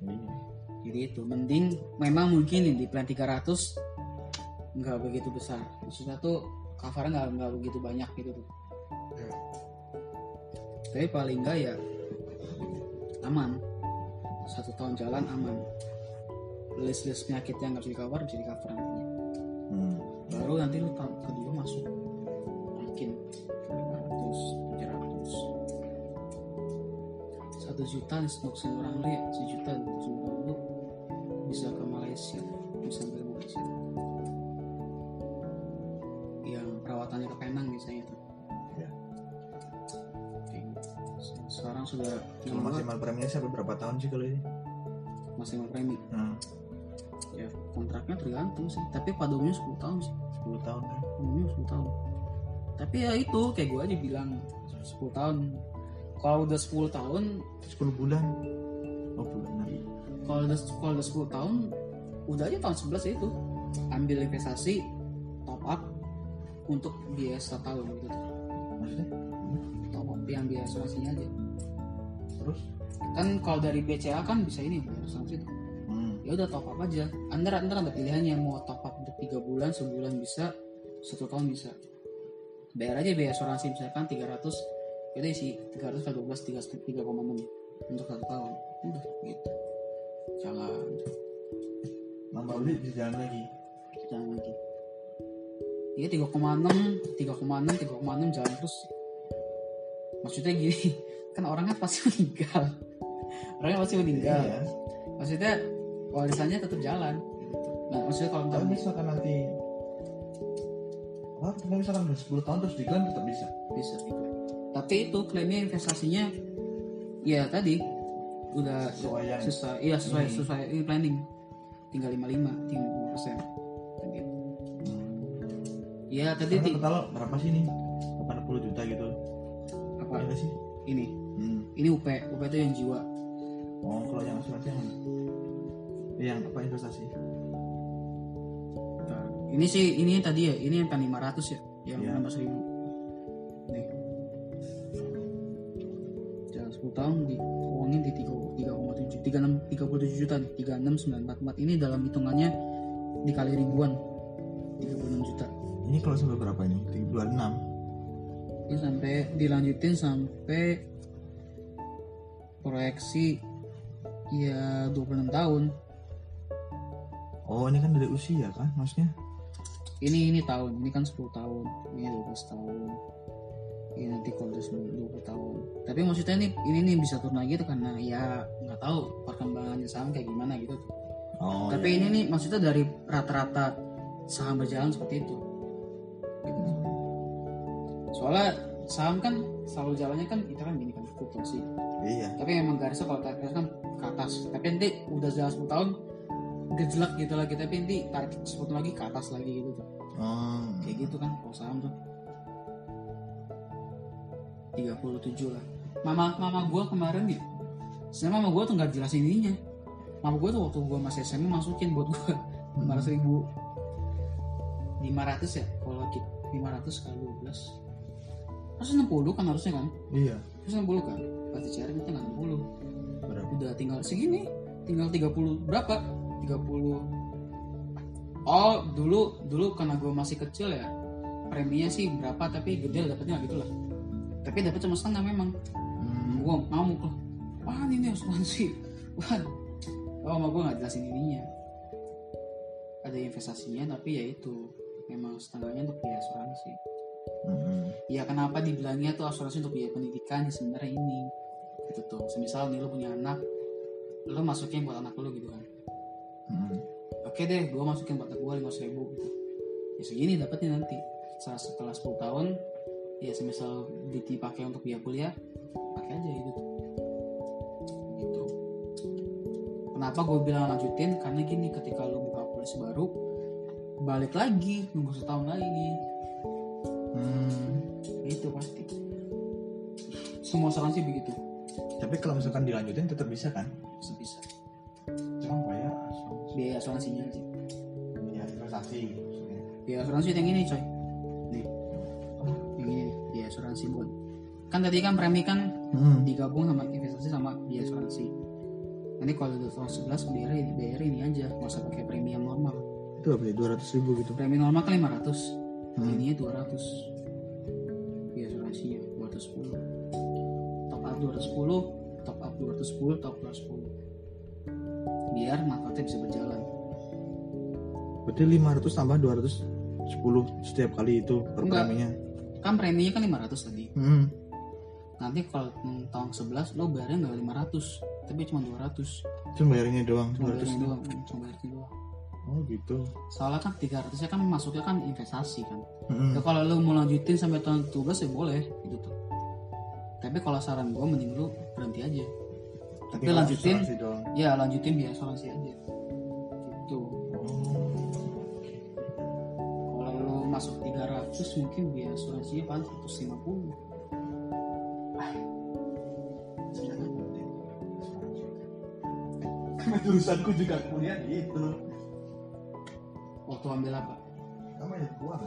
Iya. Jadi itu mending memang mungkin di plan 300 nggak begitu besar. Maksudnya tuh covernya nggak nggak begitu banyak gitu tuh. Tapi paling enggak ya aman. Satu tahun jalan aman. List list penyakit yang nggak bisa di cover bisa di cover nantinya Hmm. baru nanti lu tahun kedua masuk. Mungkin 500 700 satu juta untuk seorang lu ya. Sejuta untuk seorang tahun sih kalau ini? maksimal premi Nah, ya kontraknya tergantung sih tapi pada umumnya 10 tahun sih 10 tahun kan? umumnya 10 tahun tapi ya itu kayak gue aja bilang 10 tahun kalau udah 10 tahun 10 bulan. Oh bulanan. kalau udah kalau udah 10 tahun udah aja tahun 11 ya itu ambil investasi top up untuk biaya satu tahun gitu. Maksudnya? top up yang biaya asuransinya aja Terus? Kan kalau dari BCA kan bisa ini bayar asuransi tuh Hmm. ya udah top up aja. Anda anda ada pilihannya. Mau top up untuk tiga bulan sebulan bisa satu tahun bisa. Bayar aja biaya asuransi misalkan 300 itu isi 300 kali 12 3 3,6 untuk satu tahun. Udah gitu. Jalan. Nambah beli di jalan lagi. jalan lagi. Iya 3,6 3,6 3,6 jalan terus. Maksudnya gini kan orangnya pasti meninggal orangnya pasti meninggal Iya. maksudnya warisannya tetap jalan nah maksudnya kalau Tapi misalkan nanti apa? Kalau misalkan udah 10 tahun terus diklaim tetap bisa. bisa tapi itu klaimnya investasinya ya tadi udah Sesuai yang sesuai iya sesuai ini. sesuai ini planning tinggal 55 tinggal 5 persen gitu ya tadi ti- total berapa sih ini? 80 juta gitu. apa nggak sih? ini Hmm. ini UP UP itu yang jiwa Oh, kalau yang asuransi yang mana? Yang apa investasi? Nah, ini sih ini tadi ya ini yang kan 500 ya yang Iya. 16 ribu nih jalan 10 tahun diuangin di 3 3,7 36 37 juta nih 36944 ini dalam hitungannya dikali ribuan 36 juta Ini kalau sampai berapa ini? 26. ini sampai dilanjutin sampai proyeksi ya 26 tahun. Oh, ini kan dari usia kan maksudnya? ini ini tahun ini kan 10 tahun ini 12 tahun. Ini nanti kalau udah 10 20 tahun. Tapi maksudnya ini ini nih bisa turun lagi tuh karena ya nggak tahu perkembangannya saham kayak gimana gitu tuh. Oh, tapi ini nih maksudnya dari rata-rata saham berjalan seperti itu. Gitu. soalnya saham kan selalu jalannya kan kita kan gini kan fluktuasi iya. tapi emang garisnya kalau tarik garis kan ke atas. Tapi nanti udah jalan 10 tahun gejlak gitu lagi. Tapi nanti tarik 10 lagi ke atas lagi gitu. Tuh Oh, kayak gitu kan kalau saham tuh. 37 lah. Mama mama gue kemarin nih sebenarnya mama gue tuh nggak jelasin ininya. Mama gue tuh waktu gue masih SMA masukin buat gue lima ratus ribu. lima ratus ya kalau lagi lima ratus kali dua belas. 160 kan harusnya kan? Iya. 160 kan dicari kita nggak 60 berapa udah tinggal segini tinggal 30 berapa? 30 oh dulu dulu karena gue masih kecil ya preminya sih berapa tapi gede dapetnya gitu lah. Tapi dapat cuma setengah memang. Hmm. gue ngamuk loh. Wah ini asuransi wah. Oh sama gue nggak jelasin ininya. Ada investasinya tapi ya itu. Memang setengahnya untuk biaya asuransi Hmm. ya kenapa dibilangnya tuh asuransi untuk biaya pendidikan ya sebenarnya ini? Gitu tuh. Semisal nih lu punya anak lu masukin buat anak lu gitu kan. Hmm. oke deh gue masukin buat anak gue lima ribu gitu. Ya segini dapatnya nanti. Setelah setelah 10 tahun ya semisal dipakai untuk biaya kuliah pakai aja gitu. Gitu. Kenapa gue bilang lanjutin? Karena gini ketika lu buka polisi baru balik lagi nunggu setahun lagi Hmm. itu pasti. Semua asuransi begitu. Tapi kalau misalkan dilanjutin tetap bisa kan? Sebisa cuma bayar asuransi. Biaya asuransinya aja. Ya investasi. Biaya asuransi yang ini coy. Nih. Yang ini biaya asuransi buat. Kan tadi kan premi kan Hmm. digabung sama investasi sama biaya asuransi. Nanti kalau udah tahun 11 bayar ini bayar ini aja. Nggak usah pakai premium normal. Itu apa ya dua ratus ribu gitu. Premi normal kan 500 Ininya 200 biaya asuransinya 210 top up 210 top up 210 top up 210 biar manfaatnya bisa berjalan. Berarti 500 tambah 210 setiap kali itu per Enggak. preminya kan preminya kan 500 tadi. Hmm. nanti kalau tahun 11 lo bayarnya nggak 500 tapi cuma 200 cuma bayarnya doang cuma 200 bayarnya doang cuma bayarnya doang oh gitu. Soalnya kan 300 nya kan masuknya kan investasi kan. Hmm. ya kalau lo mau lanjutin sampai tahun 12 ya boleh gitu tuh. Tapi kalau saran gue mending lu berhenti aja. Tapi Tinggal lanjutin ya lanjutin biaya asuransi aja. Gitu. Oh. kalau lo masuk 300 mungkin biaya asuransinya paling 150 Karena jurusanku juga kuliah gitu waktu ambil apa? Sama ya gua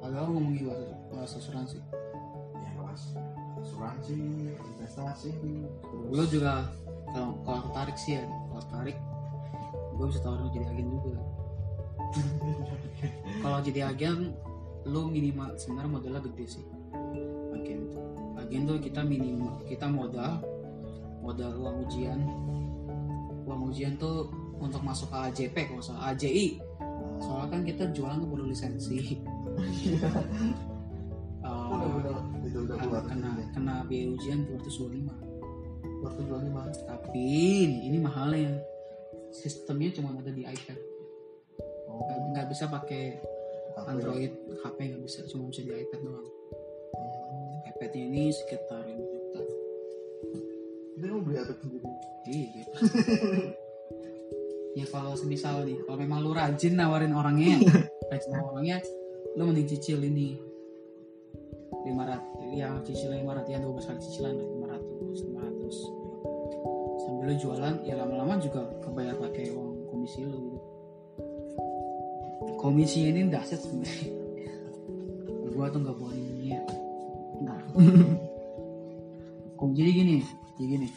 agak lo ngomong gimana bahas asuransi. Ya bahas asuransi investasi. Gue juga kalau kalau tertarik sih ya kalau tertarik gue bisa tawarin jadi agen juga. Kalau jadi agen lu minimal sebenarnya modalnya gede sih. Agen tuh agen tuh kita minimal kita modal modal uang ujian. Uang ujian tuh untuk masuk ke AJP kalau salah. AJI soalnya kan kita jualan tuh perlu lisensi. Eh, udah udah itu udah ah, keluar kena kena biaya ujian 225 waktu jual lima. Tapi ini mahalnya sistemnya cuma ada di iPad. Oh. Nggak nggak bisa pakai ya? Android HP nggak bisa cuma bisa di iPad doang. Hmm. iPad ini sekitar 5 juta. Dia mau beli iPad sendiri? Iya ya kalau semisal nih kalau memang lu rajin nawarin orangnya rajin nawarin orangnya lu mending cicil ini. 500 ya cicil 500 ya 12 kali cicilan 500 500 sambil lu jualan ya lama-lama juga kebayar pakai uang komisi lu gitu. Komisi ini dahsyat sebenarnya. Gua tuh nggak boleh nyinyir nah Kom- jadi gini jadi gini.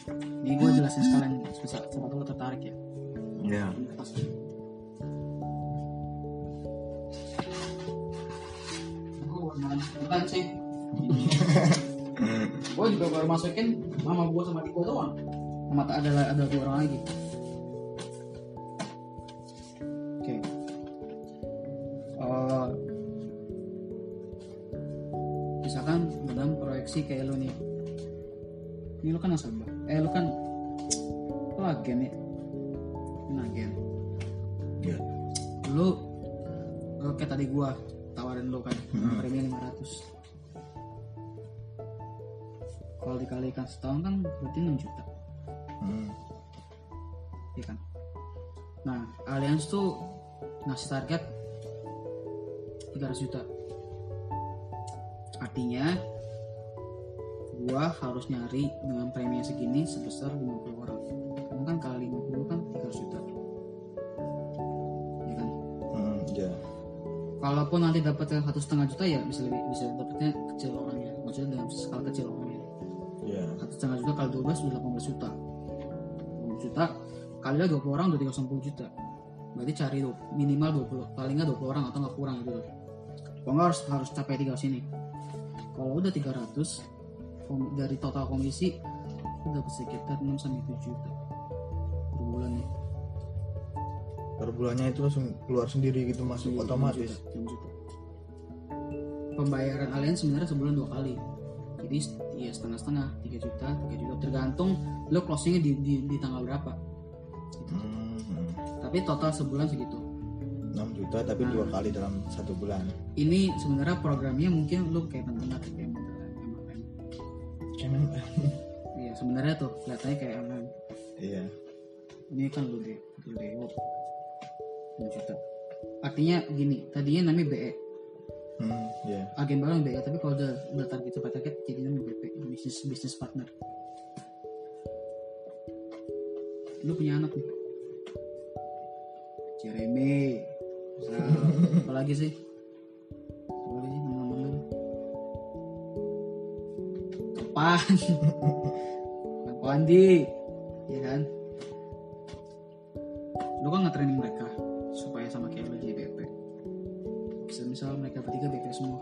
Ini gue jelasin sekalian bisa siapa lu tertarik ya ya. Bukan sih. Gue juga baru masukin mama gue sama adik gue doang. Sama ada ada dua orang lagi. Oke. Eh, misalkan dalam proyeksi kayak lu nih. Ini lu kan nasabah eh lu kan tadi gua tawarin lu kan Hmm. premi 500 kalau dikalikan setahun kan berarti 6 juta. Hmm. ya kan? Nah Allianz tuh ngasih target 300 juta. Artinya gua harus nyari dengan premi segini sebesar 50 orang. Karena kan kali kalaupun nanti dapatnya satu setengah juta ya bisa lebih bisa dapatnya kecil orangnya. Maksudnya dalam skala kecil orangnya. Iya. satu setengah juta kali 12 udah 18 juta. 18 juta kali lah 20 orang udah 310 juta. Berarti cari minimal 20 paling nggak 20 orang atau nggak kurang gitu kalau nggak harus harus capai tiga sini. Kalau udah 300 kom- dari total komisi udah sekitar 6 sampai 7 juta per bulan nih Per bulannya itu langsung keluar sendiri gitu masuk Iya, otomatis. 6 juta. Pembayaran alien sebenarnya sebulan dua kali. Jadi ya setengah-setengah, 3 juta, 3 juta tergantung lo closingnya di, di, di tanggal berapa. Gitu. Hmm, Tapi total sebulan segitu. 6 juta tapi dua kali dalam satu bulan. Ini sebenarnya programnya mungkin lo kayak tengah kayak MLM. Emang Iya sebenarnya tuh kelihatannya kayak MLM. iya. Ini kan lo deh, lo deh, 6 juta. Artinya gini, tadinya namanya BE, Hmm, iya. agen baru BE, tapi kalau udah udah target sampai target jadi namanya BP, bisnis bisnis partner. Lu punya anak nih, Jeremy, apa lagi sih? Apa lagi sih nama-nama lu? Topan Pandi, ya kan? Lu kan nge-training mereka supaya sama kayak lu jadi BP. Misal mereka bertiga BP semua.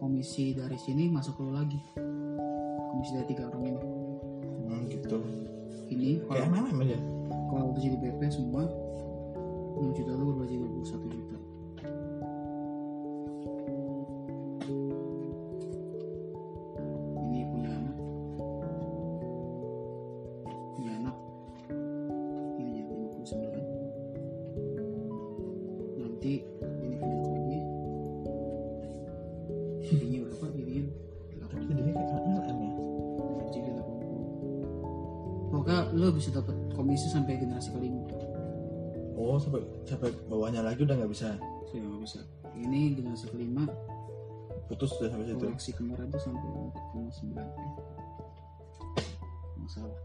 Komisi dari sini masuk ke lu lagi. Komisi dari tiga orang ini. Hmm, gitu. Ini Kayak kalau MLM aja. kalau udah jadi BP semua 6 juta lu berubah jadi 21 juta. Putus udah sampai situ. koleksi kemarin tuh sampai 4,9 m. Nggak salah.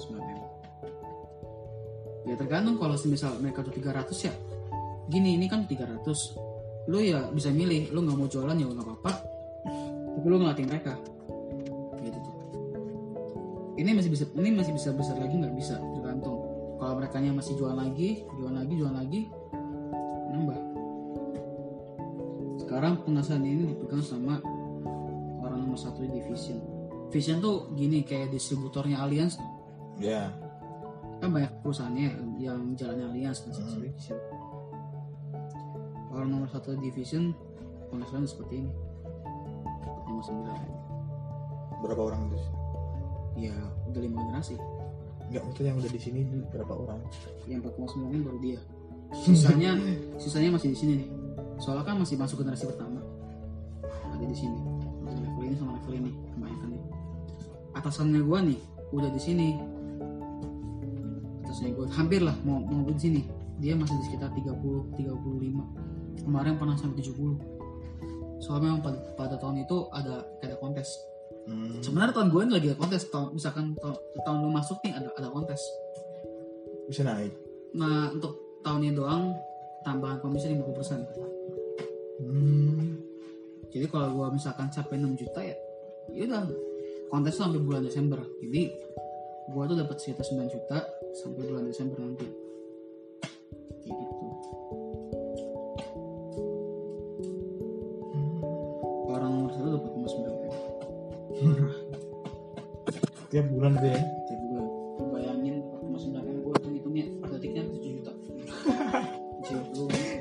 4,9 m. Ya tergantung kalau misal mereka tuh 300 ya. Gini ini kan 300. Lu ya bisa milih, lu nggak mau jualan ya nggak apa-apa. Tapi lu ngelatih mereka. Gitu tuh. Ini masih bisa ini masih bisa besar lagi nggak bisa tergantung. Kalau mereka masih jual lagi, jual lagi, jual lagi, Sekarang pengasahan ini dipegang sama orang nomor satu di Vision. Vision tuh gini kayak distributornya Allianz Ya. kan banyak perusahaannya yang jalannya Allianz dan Hmm. Vision. Orang nomor satu division penghasilan seperti ini. 49 Berapa orang itu? Ya udah lima generasi. Enggak, itu yang udah di sini berapa orang? Yang 4,9 ini baru dia. Sisanya sisanya masih di sini nih. Soalnya kan masih masuk generasi pertama. Ada di sini. Level ini sama level ini kebanyakan nih. Atasannya gua nih udah di sini. Atasnya gua hampir lah mau mau di sini. Dia masih di sekitar 30 35. Kemarin pernah sampai 70. Soalnya memang pada, pada tahun itu ada ada kontes. Hmm. Sebenarnya tahun gue ini lagi ada kontes. Tahun, misalkan tahun, tahun lu masuk nih ada ada kontes. Bisa naik. Nah untuk tahun ini doang tambahan komisi 50%. Hmm. Jadi kalau gua misalkan capai 6 juta ya, ya udah kontes sampai bulan Desember. Jadi gua tuh dapat sekitar 9 juta sampai bulan Desember nanti.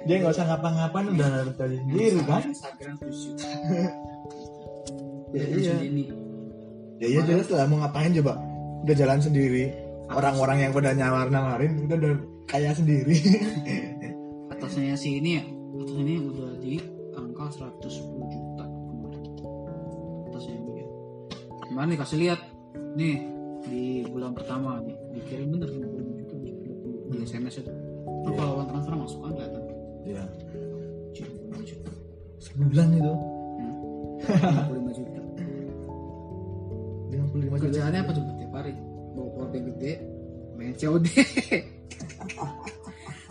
Dia nggak usah ngapa-ngapain udah dapat dari sendiri kan? Instagram 7 juta. Ya, Dari iya. sini. Ya iya jelas lah mau ngapain coba? Udah jalan sendiri. Orang-orang yang pada nyawar-nawarin udah udah kaya sendiri. atasnya si ini ya atasnya ini udah di angka 110 juta kemarin atasnya ini ya kemarin dikasih lihat nih di bulan pertama nih dikirim bener 50 juta di, SMS itu kalau uang transfer masuk kan kelihatan Iya. 75 juta Sebulan itu. Hmm. 55 juta 55 juta. kerjaannya apa coba tiap hari bawa powerbank gede main COD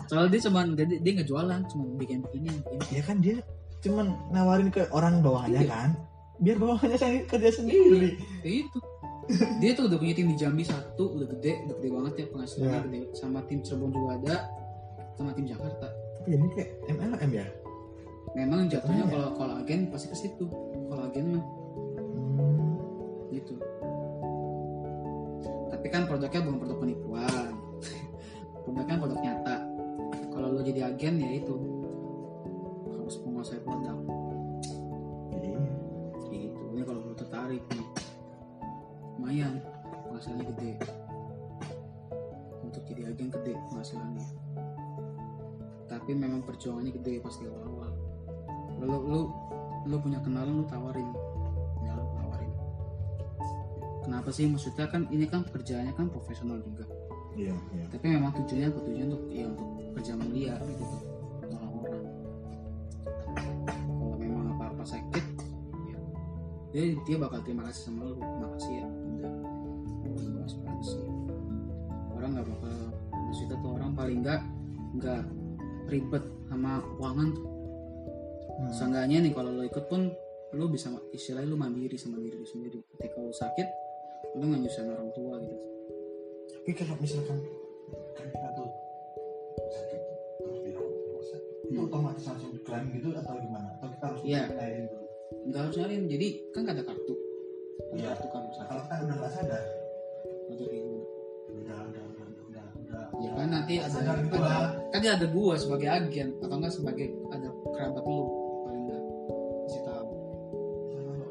soalnya dia cuma dia, dia nggak jualan cuma bikin ini ini ya kan dia cuman nawarin ke orang bawahnya Iya. kan biar bawahnya saya kerja sendiri kayak itu dia tuh udah punya tim di Jambi satu udah gede udah gede banget ya penghasilannya Iya. gede sama tim Cirebon juga ada sama tim Jakarta ini kayak MLM ya? Memang jatuhnya Iya. kalau kalau agen pasti ke situ. Kalau agen mah. Hmm. gitu. Tapi kan produknya bukan produk penipuan. Produknya produk nyata. Kalau lo jadi agen ya itu. Harus menguasai produk. Iya. gitu. Ini kalau lo tertarik nih. Lumayan. Penghasilannya gede. Untuk jadi agen gede penghasilannya tapi memang perjuangannya gede pas di awal-awal. Lu lu lu punya kenalan lu tawarin. Ya lu tawarin. Kenapa sih? Maksudnya kan ini kan pekerjaannya kan profesional juga. Iya iya. Tapi memang tujuannya tujuan untuk ya untuk kerja mulia gitu. Nolong orang kalau memang apa apa sakit ya dia dia bakal terima kasih sama lu. Makasih ya udah orang nggak bakal maksudnya tuh orang paling nggak nggak ribet sama keuangan tuh. Hmm. seenggaknya nih kalau lo ikut pun lo bisa istilahnya lo mandiri sama diri lo sendiri. Ketika lo sakit lo nggak nyusahin orang tua gitu. Tapi kalau misalkan kan kita tuh sakit terus dirawat di rumah sakit itu Hmm. otomatis langsung diklaim gitu atau gimana? Atau kita harus Iya. nyairin dulu? Nggak harus nyariin jadi kan ada kartu. Ada Iya. kartu kan sakit. Kalau kan udah nggak sadar udah udah udah udah udah kan nanti ada, ada kan dia ada gua sebagai agen atau enggak sebagai ada kerabat lu paling enggak. Kasih tahu.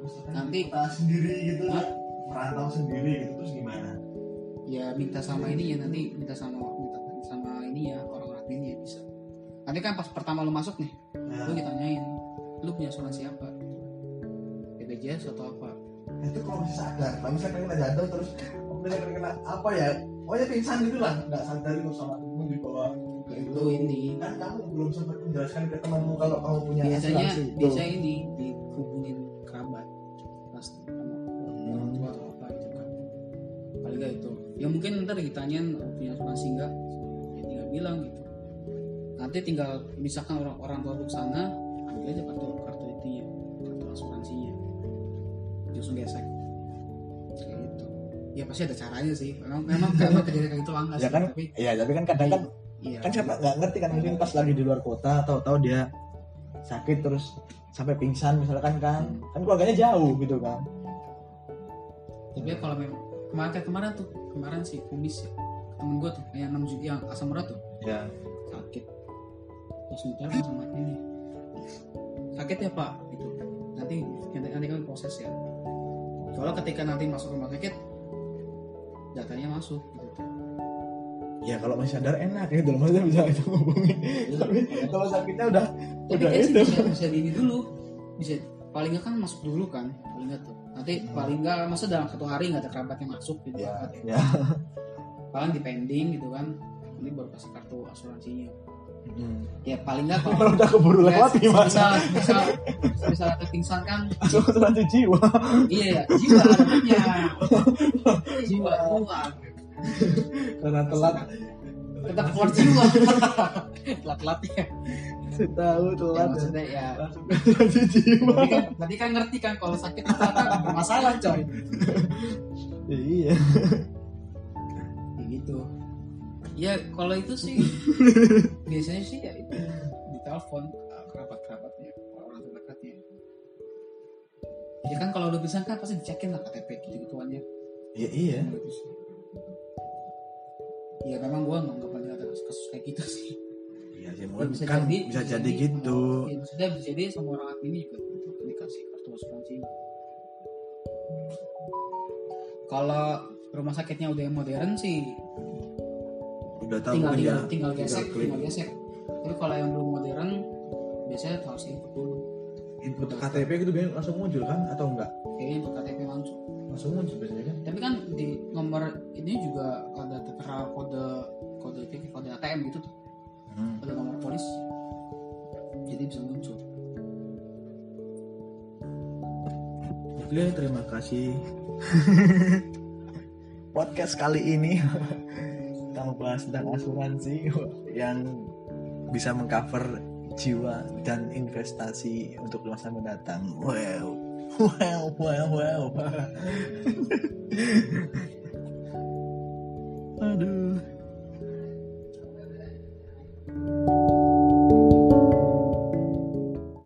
Misalkan Nanti- kita sendiri gitu Hah? merantau sendiri gitu terus gimana? Ya minta sama ini ya nanti minta sama minta sama ini ya orang admin ya bisa. Nanti kan pas pertama lu masuk nih nah, lu ditanyain lu punya asuransi apa? BPJS atau apa? Itu kalau sadar kalau misalkan kena jatuh terus misalkan kena apa ya pokoknya pingsan gitu lah. Nggak sadar itu sama temen dibawa ke itu ini. Kan kamu belum sempat menjelaskan ke temanmu kalau kamu punya biasanya asuransi. itu. biasanya ini dihubungin kerabat. Pasti sama orang tua atau apa gitu kan. Paling nggak itu. Ya mungkin ntar ditanyain "Oh, punya asuransi enggak ya tinggal bilang gitu. Nanti tinggal misalkan orang orang tua ke sana ambil aja kartu kartu itunya kartu asuransinya. Langsung gesek ya pasti ada caranya sih. Memang memang memang kejadian kayak gitu langka ya sih kan? tapi iya tapi kan kadang kan iya. kan siapa nggak ngerti kan? Mungkin pas lagi di luar kota tahu-tahu dia sakit terus sampai pingsan misalkan kan. Kan keluarganya jauh gitu kan. Tapi kalau memang kemarin kayak kemarin tuh kemarin sih kumis ya. Temen gue tuh yang 6 juta yang asam urat tuh. Ya. Sakit. Langsung telepon sama ini. Sakit ya pak? Gitu. Nanti nanti, nanti kami proses ya. Soalnya ketika nanti masuk rumah sakit datanya masuk gitu ya kalau masih sadar enak gitu loh maksudnya bisa itu ngomongin. Tapi kalau sakitnya udah tapi udah kan itu bisa, bisa ini dulu. Bisa paling nggak kan masuk dulu kan paling nggak tuh. Nanti paling nggak masa dalam satu hari nggak ada kerabat yang masuk gitu ya kerabat ya. ya paling di pending gitu kan. Ini baru kasih kartu asuransinya Hmm. ya paling nggak kalau udah keburu lewat Ya, gimana misal misal misal ada pingsan kan asuransi jiwa. Iya ya jiwa namanya jiwa keluar karena telat. Tetap keluar jiwa. Telat telat ya saya tahu ya. telat maksudnya ya asuransi jiwa. Tadi kan tadi kan ngerti kan kalau sakit ternyata bermasalah coy. Iya. Ya gitu ya kalau itu sih biasanya sih ya itu di telepon kerabat kerabatnya orang terdekatnya ya kan kalau udah bisa kan pasti dicekin lah KTP gitu gituannya. Iya. Iya ya memang gua nggak nggak pernah ada kasus kayak gitu sih. Iya sih Ya, mungkin kan bisa jadi gitu. Ya, maksudnya bisa jadi sama orang admin juga gitu dikasih kartu asuransi kalau rumah sakitnya udah yang modern sih udah tahu tinggal mungkin ya tinggal, tinggal gesek tinggal gesek tapi kalau yang belum modern biasanya harus input dulu input KTP gitu biasanya langsung muncul kan atau enggak? Kayaknya input KTP langsung. Langsung muncul biasanya kan? Tapi kan di nomor ini juga ada tertera kode kode itu kode ATM gitu. Tuh hmm. ada nomor polis. Jadi bisa muncul. Oke, terima kasih. Podcast kali ini kita membahas tentang asuransi yang bisa mengcover jiwa dan investasi untuk masa mendatang. Wow, wow, wow, wow. Aduh.